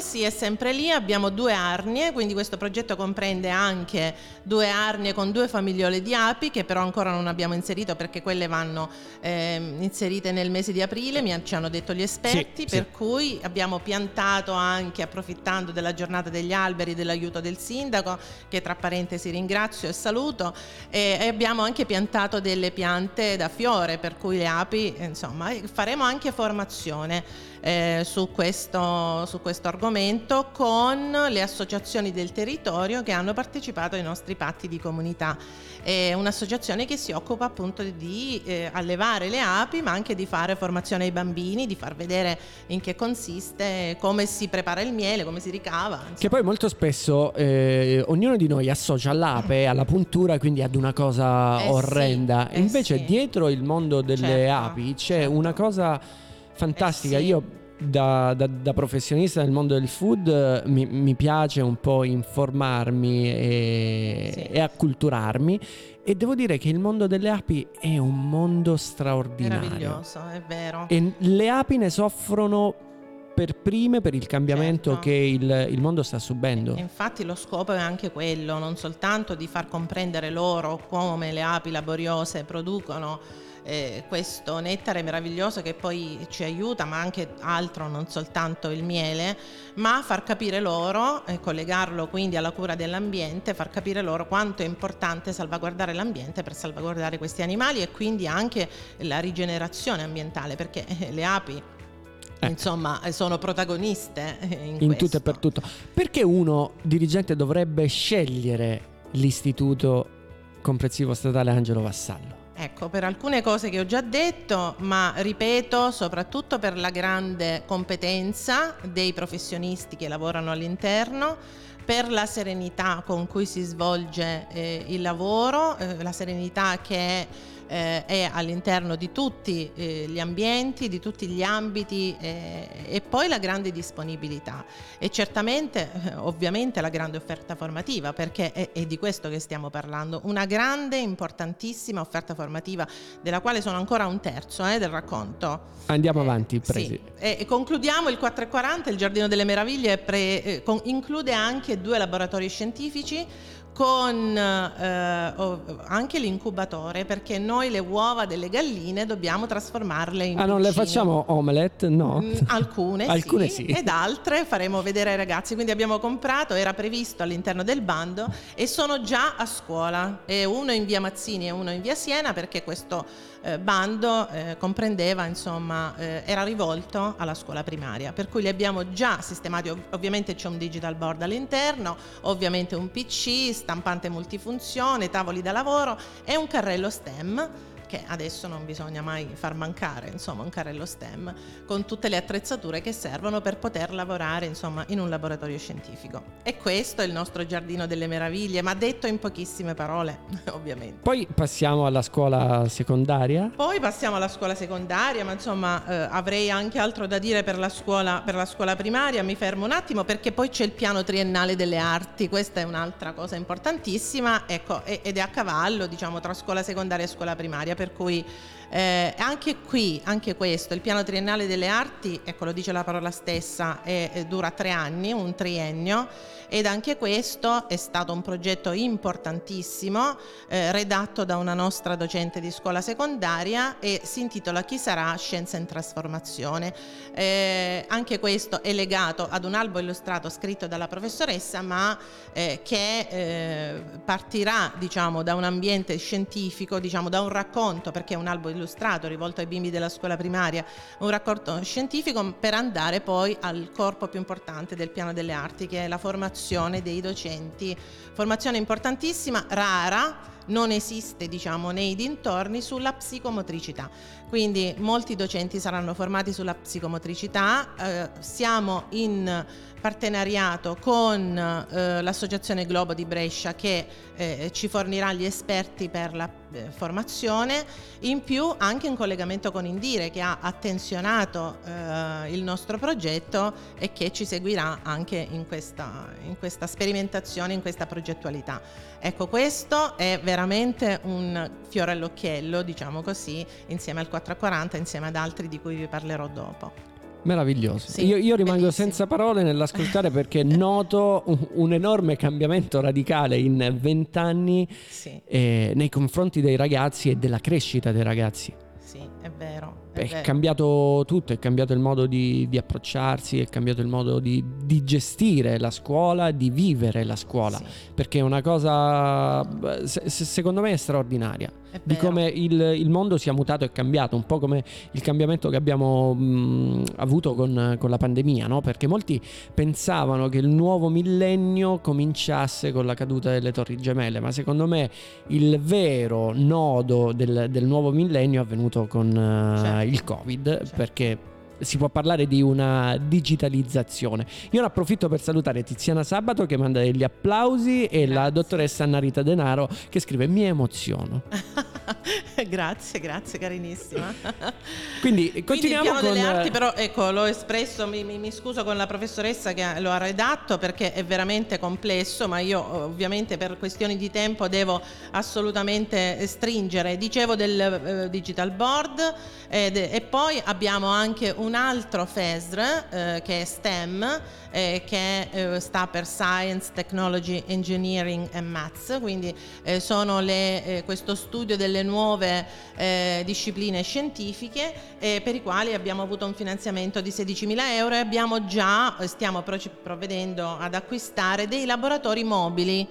sì, è sempre lì, abbiamo due arnie, quindi questo progetto comprende anche due arnie con due famigliole di api che però ancora non abbiamo inserito perché quelle vanno eh, inserite nel mese di aprile, mi ci hanno detto gli esperti, sì, per sì. cui abbiamo abbiamo piantato anche approfittando della giornata degli alberi dell'aiuto del sindaco che tra parentesi ringrazio e saluto e, e abbiamo anche piantato delle piante da fiore per cui le api insomma faremo anche formazione eh, su, questo, su questo argomento con le associazioni del territorio che hanno partecipato ai nostri patti di comunità. È un'associazione che si occupa appunto di eh, allevare le api ma anche di fare formazione ai bambini, di far vedere in che consiste, come si prepara il miele, come si ricava. Insomma. Che poi molto spesso eh, ognuno di noi associa l'ape alla puntura, quindi ad una cosa eh orrenda. Sì, eh Invece sì. dietro il mondo delle certo, api c'è certo. una cosa fantastica. Eh sì. Io da, da, da, professionista nel mondo del food mi, mi piace un po' informarmi e, sì. e, acculturarmi e devo dire che il mondo delle api è un mondo straordinario. Meraviglioso, è vero. E le api ne soffrono per prime per il cambiamento certo. che il, il, mondo sta subendo. infatti lo scopo è anche quello, non soltanto di far comprendere loro come le api laboriose producono eh, questo nettare meraviglioso che poi ci aiuta, ma anche altro, non soltanto il miele, ma far capire loro, e collegarlo quindi alla cura dell'ambiente, far capire loro quanto è importante salvaguardare l'ambiente per salvaguardare questi animali e quindi anche la rigenerazione ambientale, perché eh, le api eh. insomma sono protagoniste in, in tutto e per tutto. Perché uno dirigente dovrebbe scegliere l'istituto comprensivo statale Angelo Vassallo? Ecco, per alcune cose che ho già detto, ma ripeto, soprattutto per la grande competenza dei professionisti che lavorano all'interno, per la serenità con cui si svolge eh, il lavoro, eh, la serenità che è eh, è all'interno di tutti eh, gli ambienti, di tutti gli ambiti eh, e poi la grande disponibilità e certamente eh, ovviamente la grande offerta formativa perché è, è, di questo che stiamo parlando, una grande importantissima offerta formativa della quale sono ancora un terzo eh, del racconto. Andiamo avanti, presi. Sì. E concludiamo il 440, il Giardino delle Meraviglie pre, eh, con, include anche due laboratori scientifici con eh, anche l'incubatore perché noi le uova delle galline dobbiamo trasformarle in Ah, non le facciamo omelette? No. Mm, alcune, alcune sì, sì, ed altre faremo vedere ai ragazzi. Quindi abbiamo comprato, era previsto all'interno del bando e sono già a scuola. E uno in via Mazzini e uno in via Siena perché questo eh, bando eh, comprendeva, insomma, eh, era rivolto alla scuola primaria, per cui li abbiamo già sistemati, ov- ovviamente c'è un digital board all'interno, ovviamente un PC, stampante multifunzione, tavoli da lavoro e un carrello STEM che adesso non bisogna mai far mancare, insomma, un carrello STEM con tutte le attrezzature che servono per poter lavorare, insomma, in un laboratorio scientifico. E questo è il nostro giardino delle meraviglie, ma detto in pochissime parole, ovviamente. Poi passiamo alla scuola secondaria. Poi passiamo alla scuola secondaria, ma insomma, eh, avrei anche altro da dire per la, scuola, per la scuola primaria, mi fermo un attimo perché poi c'è il piano triennale delle arti, questa è un'altra cosa importantissima, ecco, ed è a cavallo, diciamo, tra scuola secondaria e scuola primaria per cui eh, anche qui, anche questo, il piano triennale delle arti, ecco lo dice la parola stessa, è, dura tre anni, un triennio ed anche questo è stato un progetto importantissimo eh, redatto da una nostra docente di scuola secondaria e si intitola Chi sarà Scienza in Trasformazione. Eh, anche questo è legato ad un albo illustrato scritto dalla professoressa ma eh, che eh, partirà diciamo, da un ambiente scientifico, diciamo, da un racconto perché è un albo illustrato rivolto ai bimbi della scuola primaria, un racconto scientifico per andare poi al corpo più importante del piano delle arti che è la formazione dei docenti, formazione importantissima, rara, non esiste diciamo nei dintorni sulla psicomotricità. Quindi molti docenti saranno formati sulla psicomotricità, eh, siamo in partenariato con eh, l'associazione Globo di Brescia che eh, ci fornirà gli esperti per la eh, formazione, in più anche in collegamento con Indire che ha attenzionato eh, il nostro progetto e che ci seguirà anche in questa, in questa sperimentazione, in questa progettualità. Ecco, questo è veramente un fiore all'occhiello, diciamo così, insieme al 440, insieme ad altri di cui vi parlerò dopo. Meraviglioso. Sì, io, io, rimango bellissimo. senza parole nell'ascoltare perché noto un, un, enorme cambiamento radicale in vent'anni sì. eh, nei confronti dei ragazzi e della crescita dei ragazzi. Sì, è vero. È, è cambiato tutto, è cambiato il modo di, di approcciarsi, è cambiato il modo di, di, gestire la scuola, di vivere la scuola, sì. perché è una cosa, se, secondo me, è straordinaria di come il, il, mondo sia mutato e cambiato, un po' come il cambiamento che abbiamo mh, avuto con, con, la pandemia, no? perché molti pensavano che il nuovo millennio cominciasse con la caduta delle torri gemelle, ma secondo me il vero nodo del, del nuovo millennio è avvenuto con certo. Il Covid, certo. perché si può parlare di una digitalizzazione. Io ne approfitto per salutare Tiziana Sabato che manda degli applausi e Grazie. la dottoressa Annarita Denaro che scrive mi emoziono. grazie, grazie carinissima. Quindi continuiamo Quindi con... delle arti però ecco l'ho espresso, mi, mi, mi, scuso con la professoressa che lo ha redatto perché è veramente complesso, ma io ovviamente per questioni di tempo devo assolutamente stringere. Dicevo del eh, digital board ed, e poi abbiamo anche un altro FESR eh, che è STEM eh, che eh, sta per Science, Technology, Engineering and Maths, quindi eh, sono le, eh, questo studio delle nuove eh, discipline scientifiche eh, per i quali abbiamo avuto un finanziamento di 16.000 euro e abbiamo già, stiamo provvedendo ad acquistare dei laboratori mobili,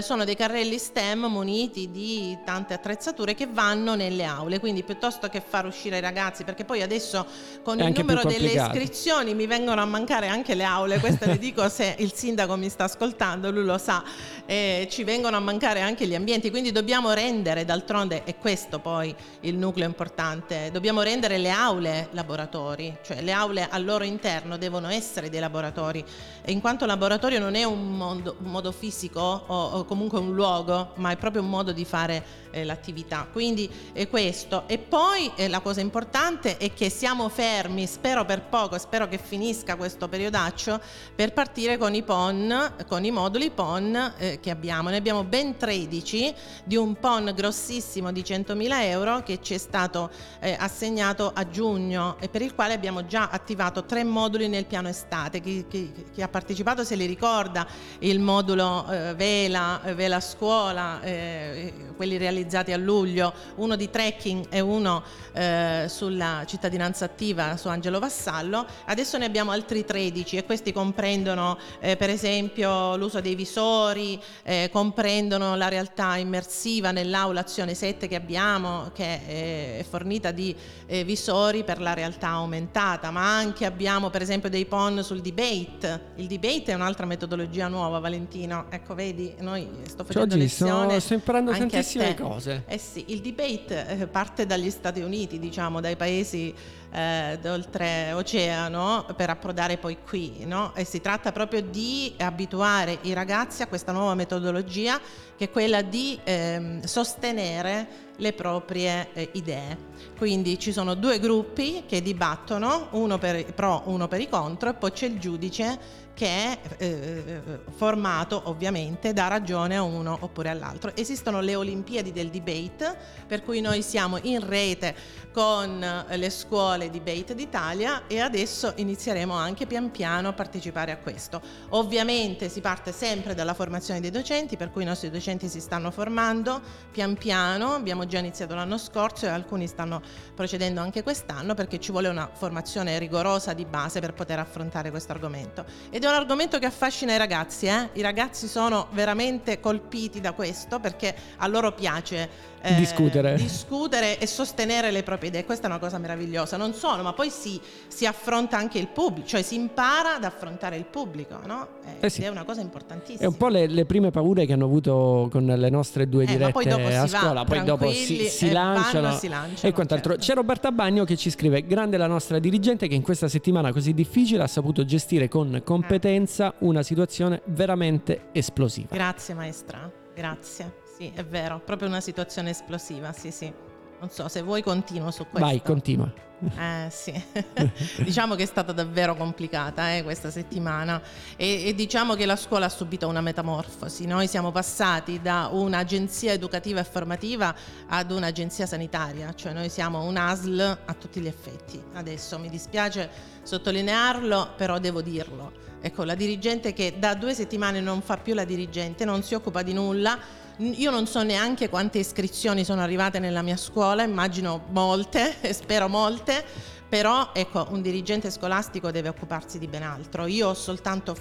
sono dei carrelli STEM muniti di tante attrezzature che vanno nelle aule, quindi piuttosto che far uscire i ragazzi, perché poi adesso con il numero delle iscrizioni mi vengono a mancare anche le aule aule, questo le dico se il sindaco mi sta ascoltando, lui lo sa, eh, ci vengono a mancare anche gli ambienti, quindi dobbiamo rendere, d'altronde è questo poi il nucleo importante, dobbiamo rendere le aule laboratori, cioè le aule al loro interno devono essere dei laboratori, e in quanto laboratorio non è un modo, un modo fisico o, o, comunque un luogo, ma è proprio un modo di fare eh, l'attività, quindi è questo. E poi eh, la cosa importante è che siamo fermi, spero per poco, spero che finisca questo periodaccio, per partire con i PON, con i moduli PON eh, che abbiamo. Ne abbiamo ben 13 di un PON grossissimo di 100.000 euro che ci è stato eh, assegnato a giugno e per il quale abbiamo già attivato tre moduli nel piano estate. Chi, chi, chi ha partecipato se li ricorda il modulo eh, Vela, eh, Vela Scuola, eh, quelli realizzati a luglio, uno di trekking e uno eh, sulla cittadinanza attiva su Angelo Vassallo. Adesso ne abbiamo altri 13 e questi comprendono eh, per esempio l'uso dei visori, eh, comprendono la realtà immersiva nell'aula azione 7 che abbiamo, che è fornita di eh, visori per la realtà aumentata, ma anche abbiamo per esempio dei PON sul debate. Il debate è un'altra metodologia nuova, Valentino. Ecco, vedi, noi sto facendo Oggi lezione. Sto, imparando tantissime cose. Eh sì, il debate eh, parte dagli Stati Uniti, diciamo, dai paesi eh, d'oltreoceano per approdare poi qui. No? E si tratta proprio di abituare i ragazzi a questa nuova metodologia che è quella di ehm, sostenere le proprie eh, idee. Quindi ci sono due gruppi che dibattono, uno per i pro, uno per i contro, e poi c'è il giudice che è eh, formato ovviamente da ragione a uno oppure all'altro. Esistono le Olimpiadi del debate, per cui noi siamo in rete con le scuole debate d'Italia e adesso inizieremo anche pian piano a partecipare a questo. Ovviamente si parte sempre dalla formazione dei docenti, per cui i nostri docenti si stanno formando pian piano, abbiamo già iniziato l'anno scorso e alcuni stanno procedendo anche quest'anno perché ci vuole una formazione rigorosa di base per poter affrontare questo argomento. Ed è un argomento che affascina i ragazzi, eh? i ragazzi sono veramente colpiti da questo perché a loro piace eh, discutere. discutere e sostenere le proprie idee. Questa è una cosa meravigliosa. Non solo, ma poi si, si affronta anche il pubblico, cioè si impara ad affrontare il pubblico, no? Eh, eh sì. È una cosa importantissima. È un po' le, le, prime paure che hanno avuto con le nostre due dirette eh, a scuola, poi dopo si, si lanciano, si lanciano, e quant'altro. Certo. C'è Roberta Bagno che ci scrive: Grande la nostra dirigente che in questa settimana così difficile ha saputo gestire con competenza una situazione veramente esplosiva. Grazie maestra, grazie. Sì, è vero, proprio una situazione esplosiva, sì, sì. Non so, se vuoi continuo su questo. Vai, continua. Eh sì, diciamo che è stata davvero complicata eh, questa settimana e, e, diciamo che la scuola ha subito una metamorfosi. Noi siamo passati da un'agenzia educativa e formativa ad un'agenzia sanitaria, cioè noi siamo un ASL a tutti gli effetti. Adesso mi dispiace sottolinearlo, però devo dirlo. Ecco, la dirigente che da due settimane non fa più la dirigente, non si occupa di nulla io non so neanche quante iscrizioni sono arrivate nella mia scuola, immagino molte, spero molte, però ecco, un dirigente scolastico deve occuparsi di ben altro. Io ho soltanto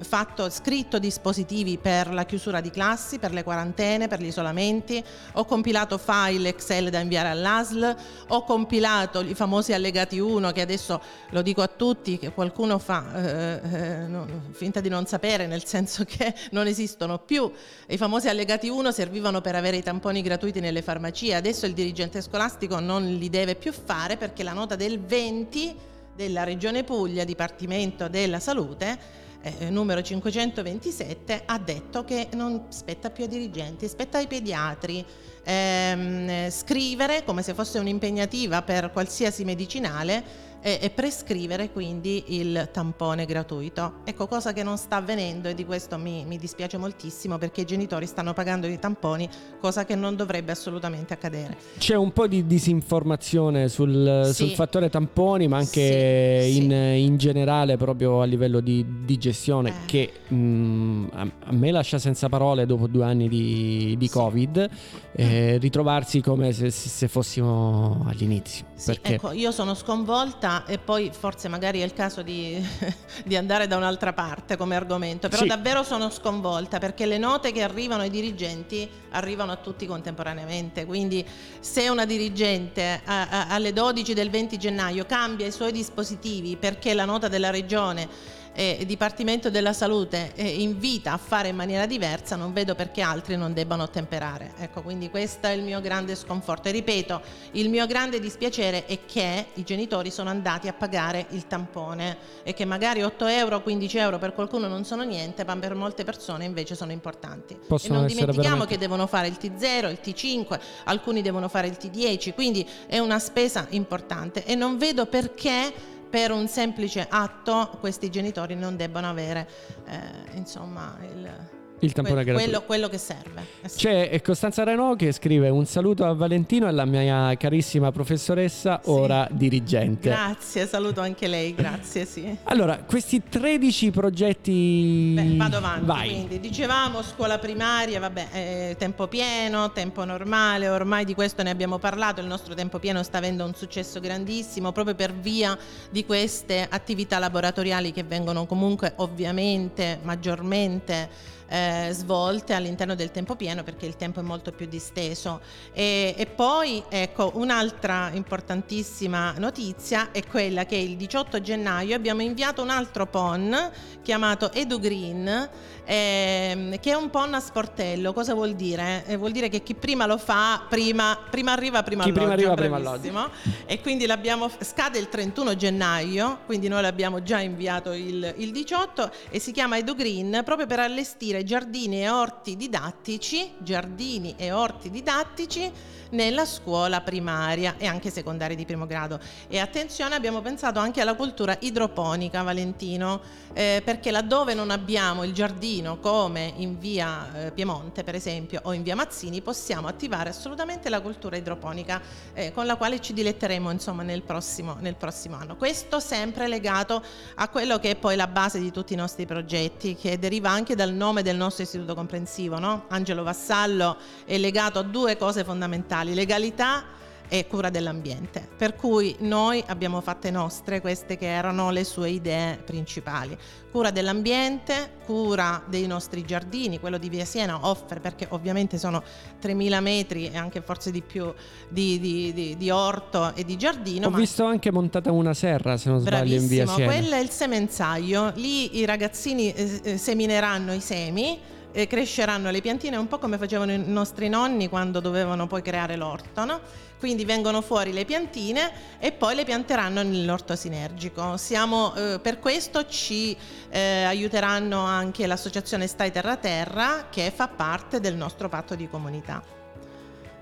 fatto, scritto dispositivi per la chiusura di classi, per le quarantene, per gli isolamenti, ho compilato file Excel da inviare all'ASL, ho compilato i famosi allegati 1 che adesso lo dico a tutti, che qualcuno fa eh, eh, no, finta di non sapere, nel senso che non esistono più. I famosi allegati 1 servivano per avere i tamponi gratuiti nelle farmacie, adesso il dirigente scolastico non li deve più fare perché la nota del del 20 della Regione Puglia, Dipartimento della Salute, eh, numero 527 ha detto che non spetta più ai dirigenti, spetta ai pediatri ehm, scrivere come se fosse un'impegnativa per qualsiasi medicinale e, e, prescrivere quindi il tampone gratuito. Ecco, cosa che non sta avvenendo e di questo mi, mi, dispiace moltissimo perché i genitori stanno pagando i tamponi, cosa che non dovrebbe assolutamente accadere. C'è un po' di disinformazione sul, sì. sul fattore tamponi, ma anche sì, in, sì. in, generale proprio a livello di, di gestione eh. che mh, mm, a, a, me lascia senza parole dopo due anni di, di Covid, eh, ritrovarsi come se, se fossimo all'inizio. Perché... ecco, io sono sconvolta e poi forse magari è il caso di, di andare da un'altra parte come argomento, però sì. davvero sono sconvolta perché le note che arrivano ai dirigenti arrivano a tutti contemporaneamente, quindi se una dirigente a, a, alle 12 del 20 gennaio cambia i suoi dispositivi perché la nota della regione eh, Dipartimento della Salute eh, invita a fare in maniera diversa, non vedo perché altri non debbano ottemperare. Ecco, quindi questo è il mio grande sconforto. E ripeto, il mio grande dispiacere è che i genitori sono andati a pagare il tampone e che magari 8 euro, 15 euro per qualcuno non sono niente, ma per molte persone invece sono importanti. Possono e non dimentichiamo veramente... che devono fare il T0, il T5, alcuni devono fare il T10, quindi è una spesa importante e non vedo perché per un semplice atto questi genitori non debbano avere eh, insomma il il tampone que- quello, quello, che serve. Eh sì. C'è Costanza Renault che scrive un saluto a Valentino e alla mia carissima professoressa, sì. ora dirigente. Grazie, saluto anche lei, grazie, sì. Allora, questi 13 progetti... Beh, vado avanti, Vai. quindi dicevamo scuola primaria, vabbè, eh, tempo pieno, tempo normale, ormai di questo ne abbiamo parlato, il nostro tempo pieno sta avendo un successo grandissimo proprio per via di queste attività laboratoriali che vengono comunque ovviamente maggiormente eh, svolte all'interno del tempo pieno perché il tempo è molto più disteso. E, e poi ecco un'altra importantissima notizia è quella che il 18 gennaio abbiamo inviato un altro PON chiamato EduGreen ehm, che è un PON a sportello. Cosa vuol dire? Eh, vuol dire che chi prima lo fa, prima, prima arriva, prima chi alloggio. Prima arriva, prima. E quindi l'abbiamo, scade il 31 gennaio, quindi noi l'abbiamo già inviato il, il 18 e si chiama EduGreen proprio per allestire giardini e orti didattici, giardini e orti didattici nella scuola primaria e anche secondaria di primo grado. E attenzione, abbiamo pensato anche alla cultura idroponica, Valentino, eh, perché laddove non abbiamo il giardino come in via eh, Piemonte, per esempio, o in via Mazzini, possiamo attivare assolutamente la cultura idroponica eh, con la quale ci diletteremo insomma, nel, prossimo, nel prossimo anno. Questo sempre legato a quello che è poi la base di tutti i nostri progetti, che deriva anche dal nome del nostro istituto comprensivo, no? Angelo Vassallo è legato a due cose fondamentali, legalità e cura dell'ambiente. Per cui noi abbiamo fatte nostre queste che erano le sue idee principali. Cura dell'ambiente, cura dei nostri giardini, quello di Via Siena offre perché ovviamente sono 3.000 metri e anche forse di più di, di, di, di orto e di giardino. Ho visto anche montata una serra se non sbaglio in Via Siena. Quello è il semenzaio, lì i ragazzini eh, eh semineranno i semi eh, cresceranno le piantine un po' come facevano i nostri nonni quando dovevano poi creare l'orto, no? Quindi vengono fuori le piantine e poi le pianteranno nell'orto sinergico. Siamo, eh, per questo ci eh, aiuteranno anche l'associazione Stai Terra Terra che fa parte del nostro patto di comunità.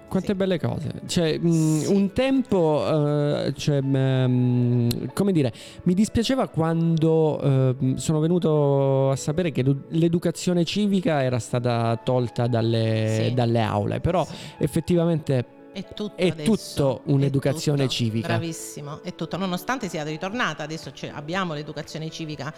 Quante sì. belle cose. Cioè, mh, mm, sì. un tempo, uh, cioè, mh, mm, come dire, mi dispiaceva quando uh, sono venuto a sapere che l'educazione civica era stata tolta dalle, sì. dalle aule, però effettivamente è tutto, è tutto un'educazione è tutto, civica. Bravissimo, è tutto, nonostante sia ritornata, adesso abbiamo l'educazione civica,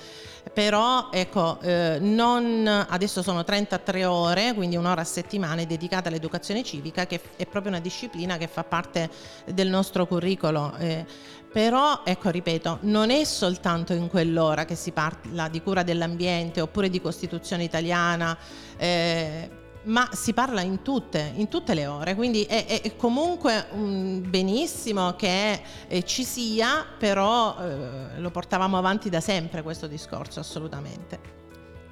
però ecco, eh, non, adesso sono 33 ore, quindi un'ora a settimana dedicata all'educazione civica, che è proprio una disciplina che fa parte del nostro curriculum. Eh, però, ecco, ripeto, non è soltanto in quell'ora che si parla di cura dell'ambiente oppure di Costituzione italiana. Eh, ma si parla in tutte, in tutte le ore, quindi è, è comunque um, benissimo che eh, ci sia, però eh, lo portavamo avanti da sempre questo discorso, assolutamente.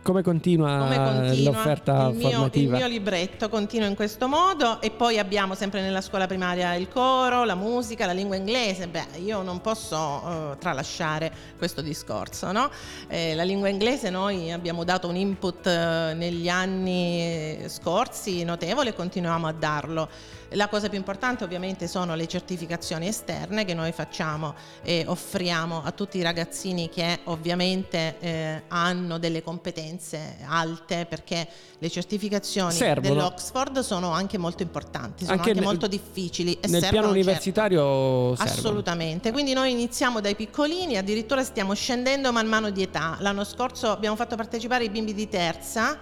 Come continua, come continua l'offerta il mio, formativa? Il mio libretto continua in questo modo e poi abbiamo sempre nella scuola primaria il coro, la musica, la lingua inglese. Beh, io non posso uh, tralasciare questo discorso, no? eh, la lingua inglese noi abbiamo dato un input uh, negli anni scorsi notevole e continuiamo a darlo. La cosa più importante ovviamente sono le certificazioni esterne che noi facciamo e offriamo a tutti i ragazzini che ovviamente eh, hanno delle competenze alte perché le certificazioni servono. dell'Oxford sono anche molto importanti, sono anche, anche nel, molto difficili. E nel piano certo. universitario certo. Assolutamente, quindi noi iniziamo dai piccolini, addirittura stiamo scendendo man mano di età. L'anno scorso abbiamo fatto partecipare i bimbi di terza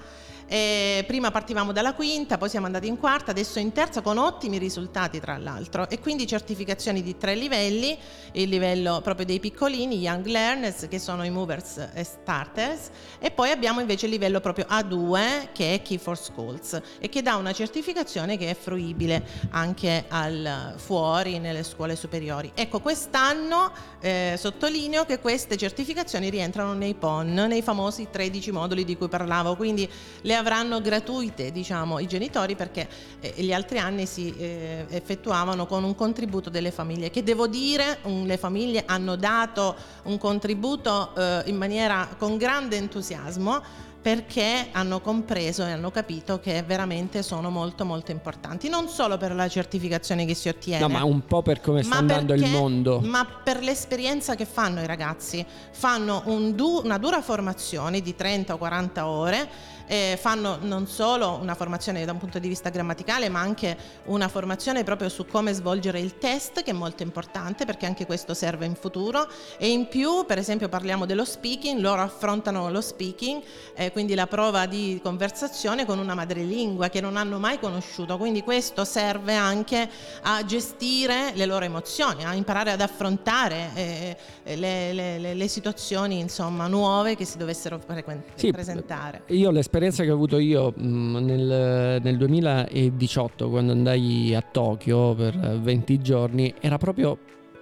e prima partivamo dalla quinta, poi siamo andati in quarta, adesso in terza con ottimi risultati tra l'altro e quindi certificazioni di tre livelli, il livello proprio dei piccolini, Young Learners che sono i Movers e Starters e poi abbiamo invece il livello proprio A2 che è Key for Schools e che dà una certificazione che è fruibile anche al fuori nelle scuole superiori. Ecco, quest'anno eh, sottolineo che queste certificazioni rientrano nei PON, nei famosi 13 moduli di cui parlavo, quindi le le avranno gratuite diciamo, i genitori perché eh, gli altri anni si eh, effettuavano con un contributo delle famiglie che devo dire le famiglie hanno dato un contributo eh, in maniera con grande entusiasmo perché hanno compreso e hanno capito che veramente sono molto molto importanti, non solo per la certificazione che si ottiene. No, ma un po' per come sta andando perché, il mondo. Ma per l'esperienza che fanno i ragazzi. Fanno un du- una dura formazione di 30 o 40 ore eh, fanno non solo una formazione da un punto di vista grammaticale, ma anche una formazione proprio su come svolgere il test, che è molto importante perché anche questo serve in futuro. E in più, per esempio, parliamo dello speaking, loro affrontano lo speaking, eh, quindi la prova di conversazione con una madrelingua che non hanno mai conosciuto. Quindi questo serve anche a gestire le loro emozioni, a imparare ad affrontare eh, le, le, le, situazioni insomma, nuove che si dovessero frequent- sì, presentare. Io l'esperienza l'esperienza che ho avuto io mh, nel, nel, 2018 quando andai a Tokyo per 20 giorni era proprio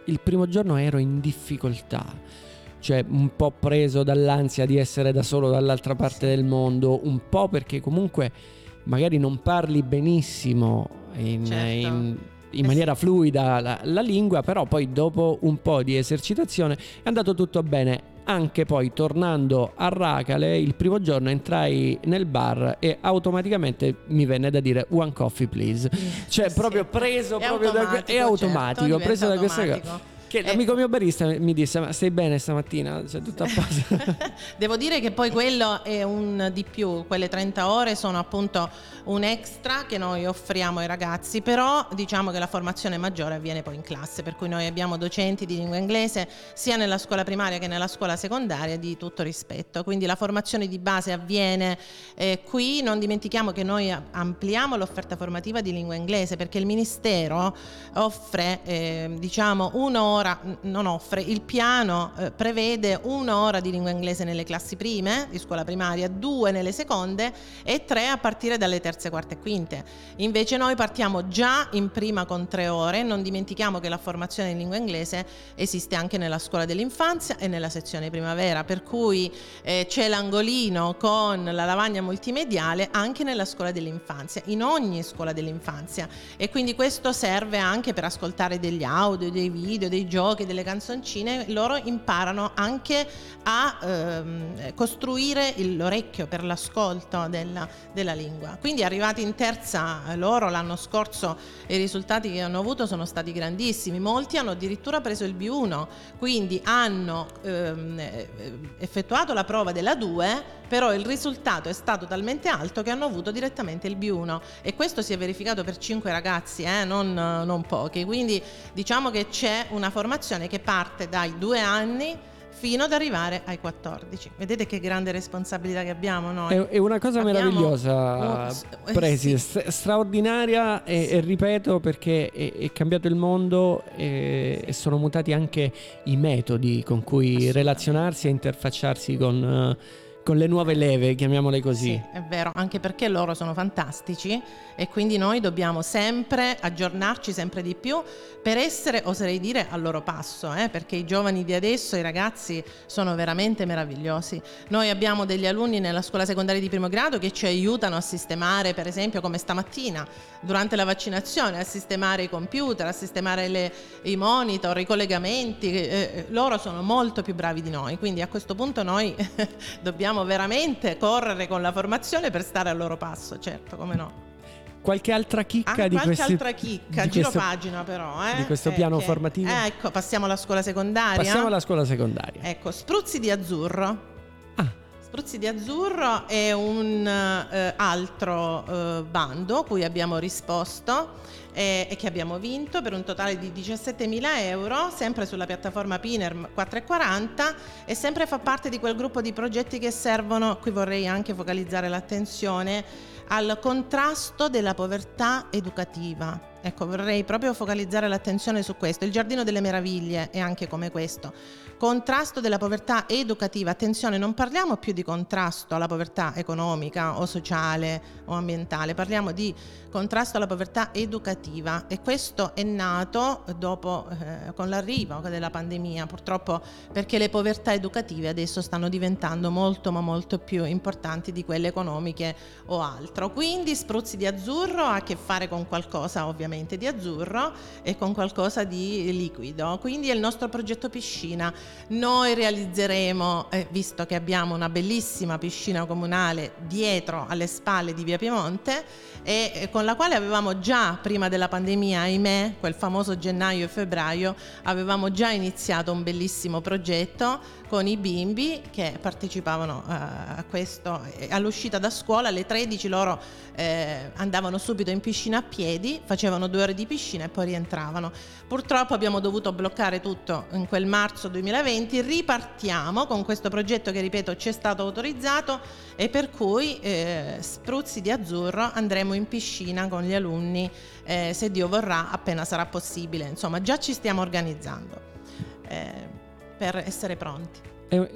il primo giorno ero in difficoltà cioè un po' preso dall'ansia di essere da solo dall'altra parte del mondo un po' perché comunque magari non parli benissimo in, certo. in, in maniera fluida la, la, lingua, però poi dopo un po' di esercitazione è andato tutto bene. Anche poi tornando a Racale il primo giorno entrai nel bar e automaticamente mi venne da dire one coffee please. Cioè sì. proprio preso è proprio automatico, da, è automatico certo, preso da questa cosa che eh. l'amico mio barista mi disse ma stai bene stamattina? Cioè tutto a posto. Devo dire che poi quello è un di più quelle 30 ore sono appunto un extra che noi offriamo ai ragazzi, però diciamo che la formazione maggiore avviene poi in classe, per cui noi abbiamo docenti di lingua inglese sia nella scuola primaria che nella scuola secondaria di tutto rispetto, quindi la formazione di base avviene eh, qui, non dimentichiamo che noi ampliamo l'offerta formativa di lingua inglese perché il Ministero offre eh, diciamo un'ora, non offre, il piano eh, prevede un'ora di lingua inglese nelle classi prime di scuola primaria, due nelle seconde e tre a partire dalle terze, quarte e quinte. Invece noi partiamo già in prima con tre ore, non dimentichiamo che la formazione in lingua inglese esiste anche nella scuola dell'infanzia e nella sezione primavera, per cui eh, c'è l'angolino con la lavagna multimediale anche nella scuola dell'infanzia, in ogni scuola dell'infanzia. E quindi questo serve anche per ascoltare degli audio, dei video, dei giochi, delle canzoncine, loro imparano anche a ehm, costruire l'orecchio per l'ascolto della, della lingua. Quindi arrivati in terza eh, loro l'anno scorso i risultati che hanno avuto sono stati grandissimi, molti hanno addirittura preso il B1, quindi hanno ehm, eh, effettuato la prova della 2, però il risultato è stato talmente alto che hanno avuto direttamente il B1 e questo si è verificato per 5 ragazzi, eh, non, non pochi, quindi diciamo che c'è una formazione che parte dai due anni fino ad arrivare ai 14. Vedete che grande responsabilità che abbiamo noi. È, è una cosa abbiamo meravigliosa, un... Presi, sì. straordinaria e, e, ripeto perché è, è cambiato il mondo e, e, sono mutati anche i metodi con cui relazionarsi e interfacciarsi con con le nuove leve, chiamiamole così. Sì, è vero, anche perché loro sono fantastici e quindi noi dobbiamo sempre aggiornarci sempre di più per essere, oserei dire, al loro passo, eh? perché i giovani di adesso, i ragazzi, sono veramente meravigliosi. Noi abbiamo degli alunni nella scuola secondaria di primo grado che ci aiutano a sistemare, per esempio, come stamattina, durante la vaccinazione, a sistemare i computer, a sistemare le, i monitor, i collegamenti. Eh, eh loro sono molto più bravi di noi, quindi a questo punto noi dobbiamo dobbiamo veramente correre con la formazione per stare al loro passo, certo, come no. Qualche altra chicca ah, di qualche questi, altra chicca, giro questo, pagina però, eh? Di questo piano che, formativo? Ecco, passiamo alla scuola secondaria. Passiamo alla scuola secondaria. Ecco, Spruzzi di Azzurro. Spruzzi di Azzurro è un uh, altro uh, bando cui abbiamo risposto e, e, che abbiamo vinto per un totale di 17.000 euro, sempre sulla piattaforma Piner 440 e sempre fa parte di quel gruppo di progetti che servono, qui vorrei anche focalizzare l'attenzione, al contrasto della povertà educativa. Ecco, vorrei proprio focalizzare l'attenzione su questo. Il Giardino delle Meraviglie è anche come questo. Contrasto della povertà educativa. Attenzione, non parliamo più di contrasto alla povertà economica o sociale o ambientale, parliamo di contrasto alla povertà educativa e questo è nato dopo eh, con l'arrivo della pandemia, purtroppo perché le povertà educative adesso stanno diventando molto ma molto più importanti di quelle economiche o altro. Quindi spruzzi di azzurro ha a che fare con qualcosa ovviamente di azzurro e con qualcosa di liquido. Quindi è il nostro progetto piscina noi realizzeremo, eh, visto che abbiamo una bellissima piscina comunale dietro alle spalle di Via Piemonte, e, e con la quale avevamo già prima della pandemia, ahimè, quel famoso gennaio e febbraio, avevamo già iniziato un bellissimo progetto con i bimbi che partecipavano uh, a questo. All'uscita da scuola alle 13 loro eh, andavano subito in piscina a piedi, facevano due ore di piscina e poi rientravano. Purtroppo abbiamo dovuto bloccare tutto in quel marzo 2020, ripartiamo con questo progetto che ripeto ci è stato autorizzato e per cui eh, Spruzzi di Azzurro andremo in piscina con gli alunni eh, se Dio vorrà appena sarà possibile. Insomma già ci stiamo organizzando. Per essere pronti. E,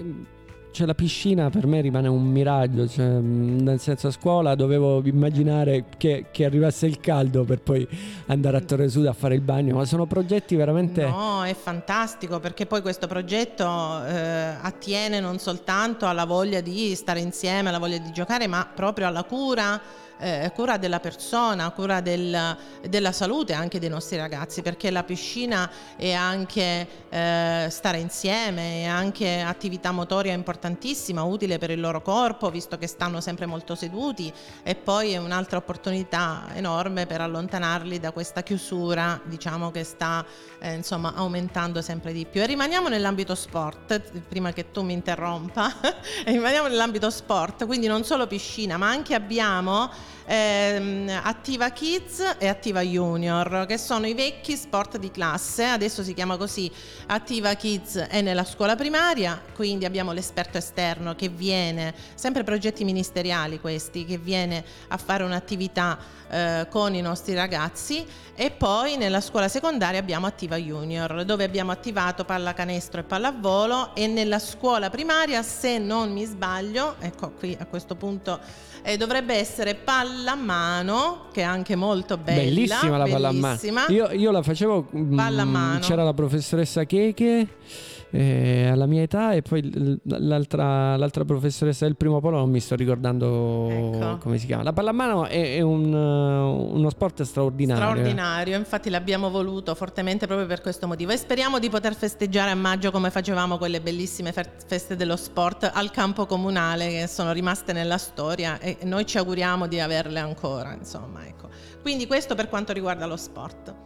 cioè la piscina per me rimane un miraggio, cioè, nel senso a scuola dovevo immaginare che, che, arrivasse il caldo per poi andare a Torre Sud a fare il bagno, ma sono progetti veramente... No, è fantastico perché poi questo progetto eh, attiene non soltanto alla voglia di stare insieme, alla voglia di giocare, ma proprio alla cura eh, cura della persona, cura del, della salute anche dei nostri ragazzi, perché la piscina è anche eh, stare insieme, è anche attività motoria importantissima, utile per il loro corpo, visto che stanno sempre molto seduti e poi è un'altra opportunità enorme per allontanarli da questa chiusura, diciamo che sta eh, insomma aumentando sempre di più. E rimaniamo nell'ambito sport, prima che tu mi interrompa, rimaniamo nell'ambito sport, quindi non solo piscina, ma anche abbiamo ehm, Attiva Kids e Attiva Junior, che sono i vecchi sport di classe, adesso si chiama così, Attiva Kids è nella scuola primaria, quindi abbiamo l'esperto esterno che viene, sempre progetti ministeriali questi, che viene a fare un'attività eh, con i nostri ragazzi e poi nella scuola secondaria abbiamo Attiva Junior dove abbiamo attivato pallacanestro e pallavolo e nella scuola primaria se non mi sbaglio, ecco qui a questo punto eh, dovrebbe essere pallamano, che è anche molto bella. Bellissima la pallamano. Io, io la facevo. Mm, pallamano. C'era la professoressa Cheche eh, alla mia età e poi l'altra, l'altra, professoressa del primo polo non mi sto ricordando ecco. come si chiama. La pallamano è, è un, uno sport straordinario. Straordinario, infatti l'abbiamo voluto fortemente proprio per questo motivo e speriamo di poter festeggiare a maggio come facevamo quelle bellissime feste dello sport al campo comunale che sono rimaste nella storia e noi ci auguriamo di averle ancora, insomma, ecco. Quindi questo per quanto riguarda lo sport.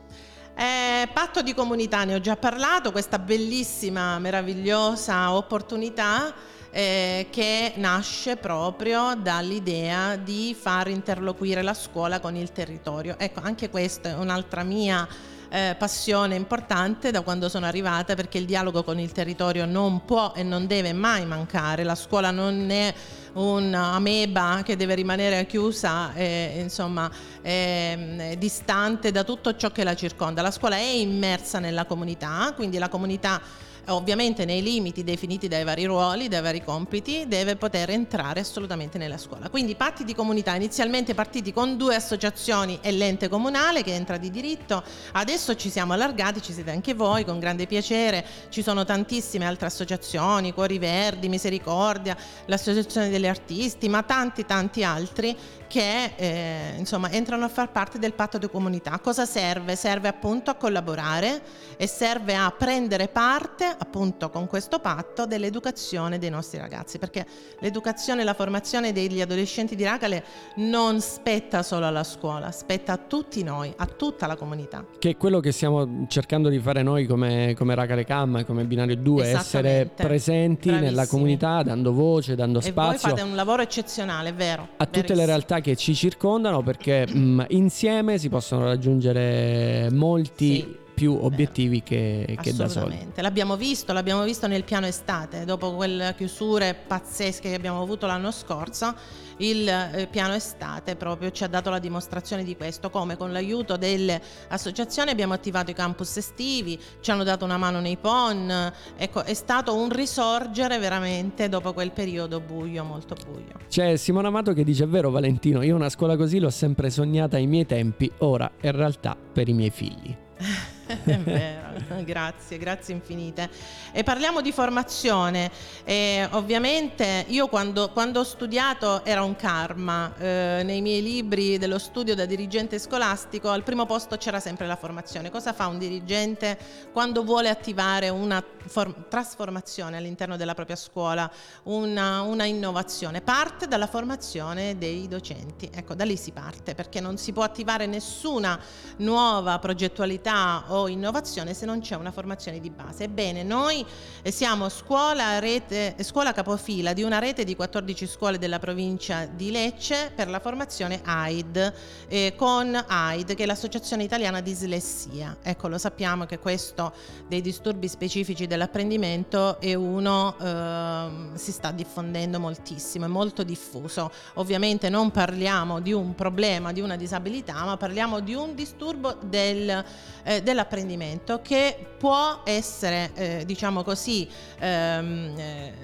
Eh, patto di comunità, ne ho già parlato, questa bellissima, meravigliosa opportunità eh, che nasce proprio dall'idea di far interloquire la scuola con il territorio. Ecco, anche questa è un'altra mia eh, passione importante da quando sono arrivata perché il dialogo con il territorio non può e non deve mai mancare, la scuola non è un'ameba che deve rimanere chiusa e insomma è, distante da tutto ciò che la circonda. La scuola è immersa nella comunità, quindi la comunità ovviamente nei limiti definiti dai vari ruoli, dai vari compiti, deve poter entrare assolutamente nella scuola. Quindi patti di comunità, inizialmente partiti con due associazioni e l'ente comunale che entra di diritto, adesso ci siamo allargati, ci siete anche voi con grande piacere, ci sono tantissime altre associazioni, Cuori Verdi, Misericordia, l'Associazione degli Artisti, ma tanti tanti altri che eh, insomma entrano a far parte del patto di comunità. Cosa serve? Serve appunto a collaborare e serve a prendere parte appunto con questo patto dell'educazione dei nostri ragazzi, perché l'educazione e la formazione degli adolescenti di Racale non spetta solo alla scuola, spetta a tutti noi, a tutta la comunità. Che è quello che stiamo cercando di fare noi come, come Racale Cam, come Binario 2, essere presenti Bravissimi. nella comunità, dando voce, dando e spazio. E voi fate un lavoro eccezionale, vero? A tutte le realtà che ci circondano perché mh, mm, insieme si possono raggiungere molti sì più obiettivi che, che, da soli. L'abbiamo visto, l'abbiamo visto nel piano estate, dopo quelle chiusure pazzesche che abbiamo avuto l'anno scorso il eh, piano estate proprio ci ha dato la dimostrazione di questo, come con l'aiuto delle associazioni abbiamo attivato i campus estivi, ci hanno dato una mano nei PON, ecco è stato un risorgere veramente dopo quel periodo buio, molto buio. C'è Simona Amato che dice è vero Valentino, io una scuola così l'ho sempre sognata ai miei tempi, ora è realtà per i miei figli. È vero, grazie, grazie infinite. E parliamo di formazione. E ovviamente io quando, quando, ho studiato era un karma. Eh, nei miei libri dello studio da dirigente scolastico al primo posto c'era sempre la formazione. Cosa fa un dirigente quando vuole attivare una for- trasformazione all'interno della propria scuola, una, una innovazione? Parte dalla formazione dei docenti. Ecco, da lì si parte perché non si può attivare nessuna nuova progettualità o innovazione se non c'è una formazione di base. Ebbene, noi siamo scuola, rete, scuola capofila di una rete di 14 scuole della provincia di Lecce per la formazione AID, eh, con AID che è l'Associazione Italiana di Dislessia. Ecco, lo sappiamo che questo dei disturbi specifici dell'apprendimento è uno, eh, si sta diffondendo moltissimo, è molto diffuso. Ovviamente non parliamo di un problema, di una disabilità, ma parliamo di un disturbo del, eh, dell'apprendimento che può essere, eh, diciamo così, ehm, eh,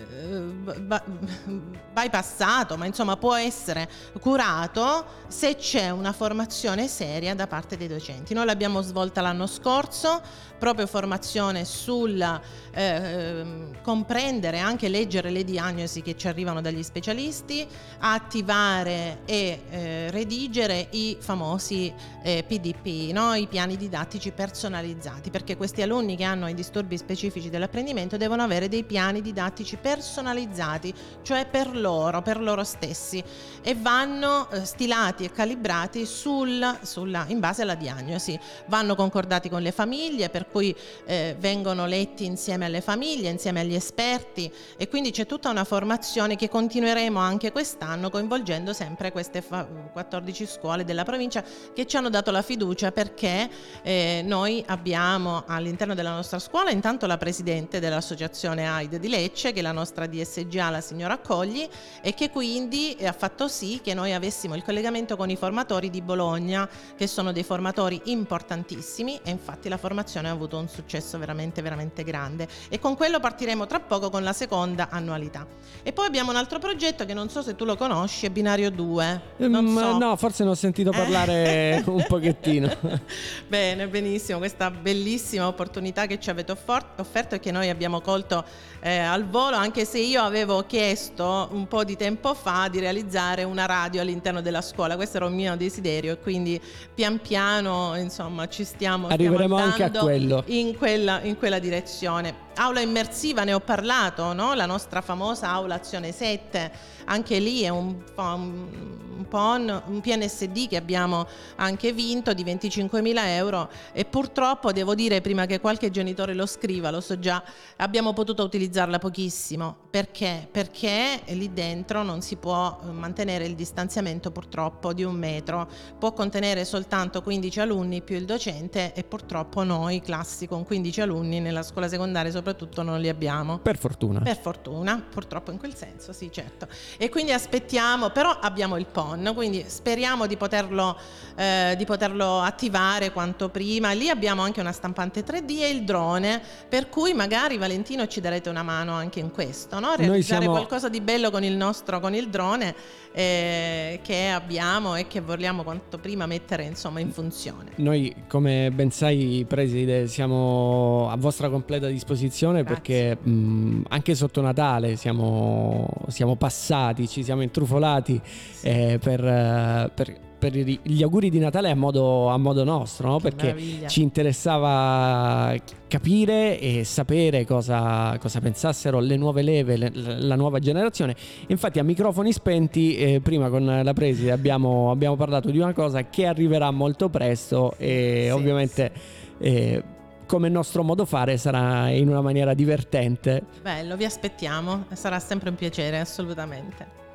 bypassato, ma insomma può essere curato se c'è una formazione seria da parte dei docenti. Noi l'abbiamo svolta l'anno scorso, proprio formazione sul eh, comprendere, anche leggere le diagnosi che ci arrivano dagli specialisti, attivare e eh, redigere i famosi eh, PDP, no? i piani didattici personalizzati, perché questi alunni che hanno i disturbi specifici dell'apprendimento devono avere dei piani didattici personalizzati, cioè per loro, per loro stessi, e vanno eh, stilati e calibrati sul, sulla, in base alla diagnosi. Vanno concordati con le famiglie, per cui eh, vengono letti insieme alle famiglie, insieme agli esperti e quindi c'è tutta una formazione che continueremo anche quest'anno coinvolgendo sempre queste 14 scuole della provincia che ci hanno dato la fiducia perché eh, noi abbiamo all'interno della nostra scuola intanto la presidente dell'associazione AID di Lecce che è la nostra DSGA, la signora Accogli e che quindi ha fatto sì che noi avessimo il collegamento con i formatori di Bologna che sono dei formatori importantissimi e infatti la formazione ha avuto un successo veramente veramente grande e con quello partiremo tra poco con la seconda annualità. E poi abbiamo un altro progetto che non so se tu lo conosci, è Binario 2. Mm, so. No, forse ne ho sentito parlare un pochettino. Bene, benissimo, questa bellissima opportunità che ci avete offerto e che noi abbiamo colto eh, al volo, anche se io avevo chiesto un po' di tempo fa di realizzare una radio all'interno della scuola, questo era un mio desiderio e quindi pian piano insomma ci stiamo, Arriveremo stiamo anche a quello. In quella, in quella direzione. Aula immersiva ne ho parlato, no? la nostra famosa aula azione 7 anche lì è un, un, PON, un PNSD che abbiamo anche vinto di 25.000 euro e purtroppo devo dire prima che qualche genitore lo scriva, lo so già, abbiamo potuto utilizzarla pochissimo. Perché? Perché lì dentro non si può eh, mantenere il distanziamento purtroppo di un metro, può contenere soltanto 15 alunni più il docente e purtroppo noi classi con 15 alunni nella scuola secondaria soprattutto non li abbiamo. Per fortuna. Per fortuna, purtroppo in quel senso, sì, certo. E quindi aspettiamo, però abbiamo il PON, quindi speriamo di poterlo, eh, di poterlo attivare quanto prima. Lì abbiamo anche una stampante 3D e il drone, per cui magari Valentino ci darete una mano anche in questo, no? realizzare siamo... qualcosa di bello con il nostro, con il drone eh, che abbiamo e che vogliamo quanto prima mettere insomma, in funzione. Noi come ben sai Preside siamo a vostra completa disposizione Grazie. perché mh, anche sotto Natale siamo, siamo, passati, ci siamo intrufolati eh, per, per per gli auguri di Natale a modo, a modo nostro, no? perché meraviglia. ci interessava capire e sapere cosa, cosa pensassero le nuove leve, le, la nuova generazione. Infatti a microfoni spenti, eh, prima con la preside abbiamo, abbiamo, parlato di una cosa che arriverà molto presto e sì, ovviamente... Sì. Eh, come nostro modo fare sarà in una maniera divertente. Bello, vi aspettiamo, sarà sempre un piacere, assolutamente.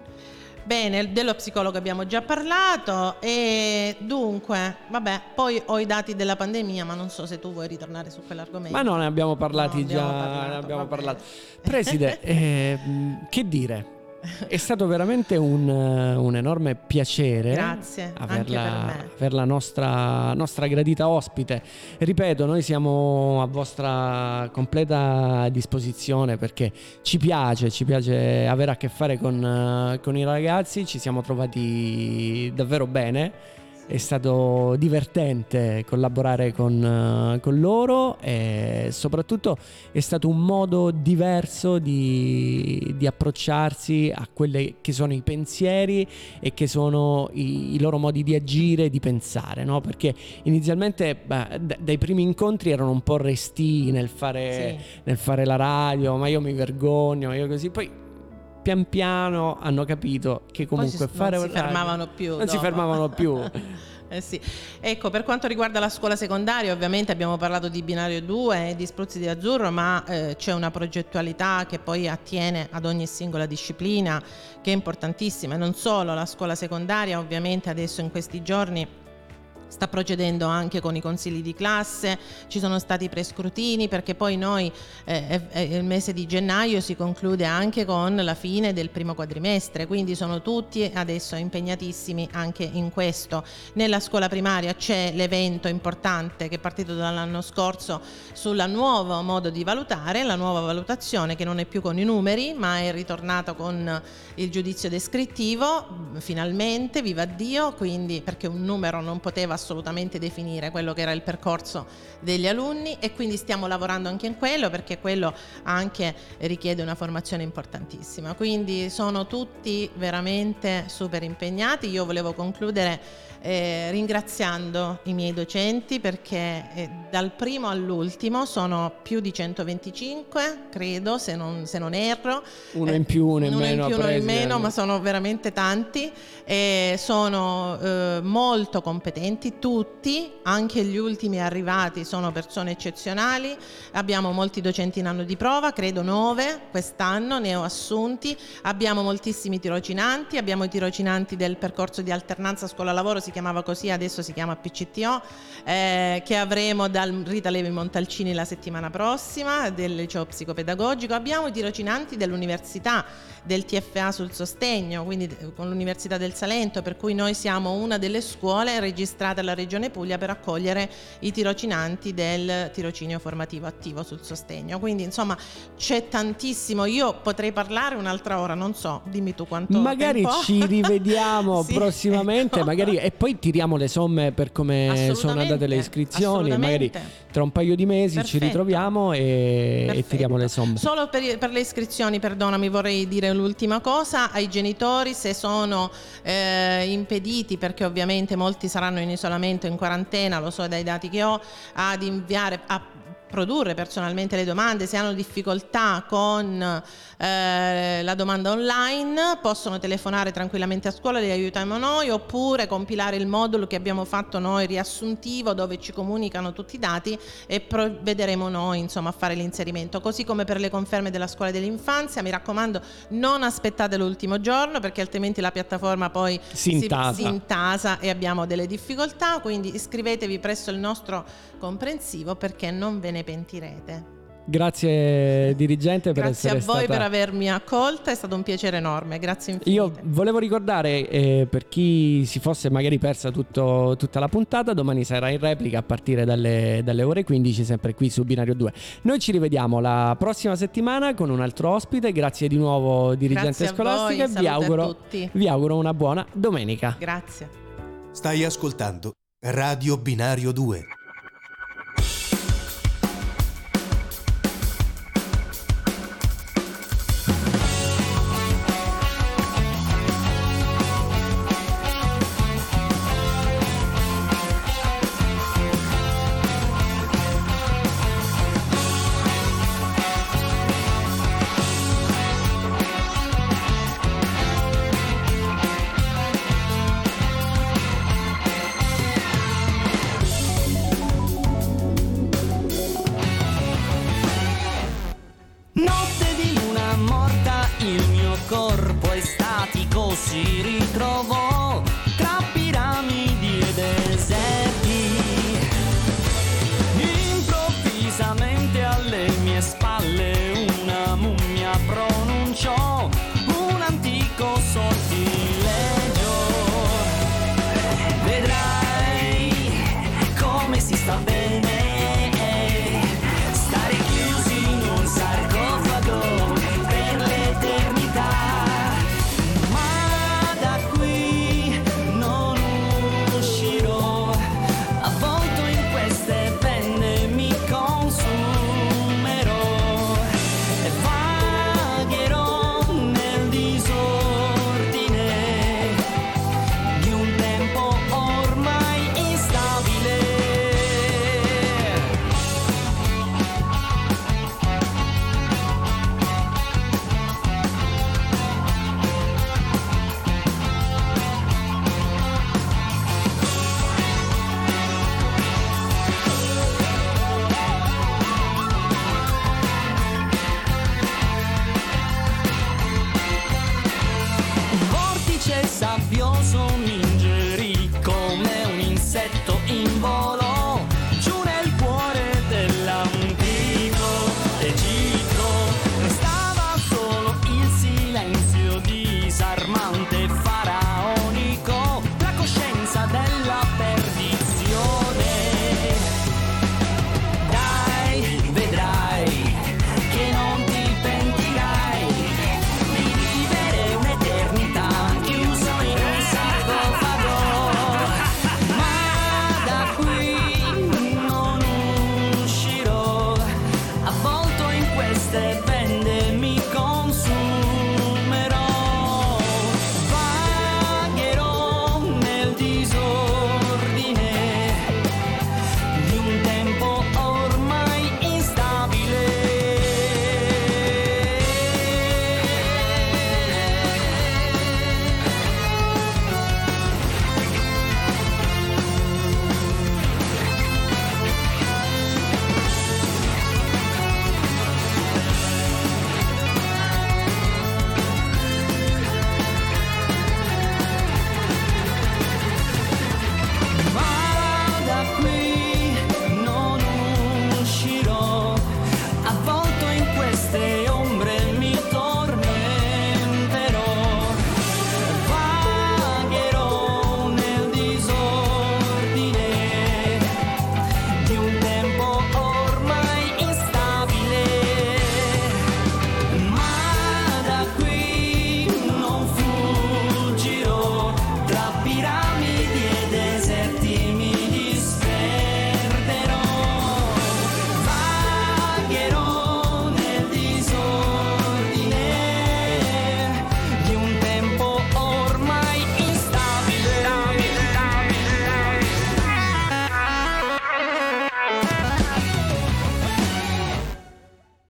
Bene, dello psicologo abbiamo già parlato e dunque, vabbè, poi ho i dati della pandemia, ma non so se tu vuoi ritornare su quell'argomento. Ma no, ne abbiamo parlati no, già, abbiamo parlato. Preside, eh, che dire? È stato veramente un, un enorme piacere Grazie, averla, averla nostra, nostra gradita ospite. Ripeto, noi siamo a vostra completa disposizione perché ci piace, ci piace avere a che fare con, con i ragazzi, ci siamo trovati davvero bene è stato divertente collaborare con, con, loro e soprattutto è stato un modo diverso di, di approcciarsi a quelli che sono i pensieri e che sono i, i loro modi di agire e di pensare, no? perché inizialmente beh, dai primi incontri erano un po' resti nel fare, sì. nel fare la radio, ma io mi vergogno, io così, poi pian piano hanno capito che comunque si, fare non si fermavano più non dopo. si fermavano più Eh sì. Ecco, per quanto riguarda la scuola secondaria, ovviamente abbiamo parlato di binario 2 e di spruzzi di azzurro, ma eh, c'è una progettualità che poi attiene ad ogni singola disciplina che è importantissima. E non solo la scuola secondaria, ovviamente adesso in questi giorni sta procedendo anche con i consigli di classe, ci sono stati prescrutini perché poi noi eh, eh, il mese di gennaio si conclude anche con la fine del primo quadrimestre, quindi sono tutti adesso impegnatissimi anche in questo. Nella scuola primaria c'è l'evento importante che è partito dall'anno scorso sul nuovo modo di valutare, la nuova valutazione che non è più con i numeri ma è ritornata con il giudizio descrittivo, finalmente, viva Dio, quindi perché un numero non poteva assolutamente definire quello che era il percorso degli alunni e quindi stiamo lavorando anche in quello perché quello anche richiede una formazione importantissima. Quindi sono tutti veramente super impegnati. Io volevo concludere eh, ringraziando i miei docenti perché eh, dal primo all'ultimo sono più di 125, credo, se non, se non erro. Uno in più, uno in uno meno. In più, uno in meno, ma sono veramente tanti e sono eh, molto competenti tutti, anche gli ultimi arrivati sono persone eccezionali. Abbiamo molti docenti in anno di prova, credo nove quest'anno, ne ho assunti. Abbiamo moltissimi tirocinanti, abbiamo i tirocinanti del percorso di alternanza scuola-lavoro, si chiamava così, adesso si chiama PCTO, eh, che avremo dal Rita Levi Montalcini la settimana prossima, del liceo psicopedagogico. Abbiamo i tirocinanti dell'università, del TFA sul sostegno, quindi con l'Università del Salento, per cui noi siamo una delle scuole registrate alla Regione Puglia per accogliere i tirocinanti del tirocinio formativo attivo sul sostegno. Quindi insomma c'è tantissimo, io potrei parlare un'altra ora, non so, dimmi tu quanto Magari tempo. ci rivediamo sì, prossimamente, ecco. magari e poi tiriamo le somme per come sono andate le iscrizioni, magari tra un paio di mesi Perfetto. ci ritroviamo e, e, tiriamo le somme. Solo per, per, le iscrizioni, perdonami, vorrei dire l'ultima cosa, ai genitori se sono eh, impediti, perché ovviamente molti saranno in isolamento, in quarantena, lo so dai dati che ho, ad inviare a produrre personalmente le domande, se hanno difficoltà con eh, la domanda online possono telefonare tranquillamente a scuola, li aiutiamo noi, oppure compilare il modulo che abbiamo fatto noi riassuntivo dove ci comunicano tutti i dati e provvederemo noi insomma, a fare l'inserimento. Così come per le conferme della scuola dell'infanzia, mi raccomando non aspettate l'ultimo giorno perché altrimenti la piattaforma poi si intasa, si, si intasa e abbiamo delle difficoltà, quindi iscrivetevi presso il nostro comprensivo perché non ve ne pentirete. Grazie dirigente per Grazie a essere voi stata... per avermi accolta, è stato un piacere enorme, grazie infinite. Io volevo ricordare eh, per chi si fosse magari persa tutto- tutta la puntata, domani sarà in replica a partire dalle, dalle ore 15, sempre qui su Binario 2. Noi ci rivediamo la prossima settimana con un altro ospite. Grazie di nuovo dirigente Grazie a voi, scolastica e vi a auguro, tutti. vi auguro una buona domenica. Grazie. Stai ascoltando Radio Binario 2.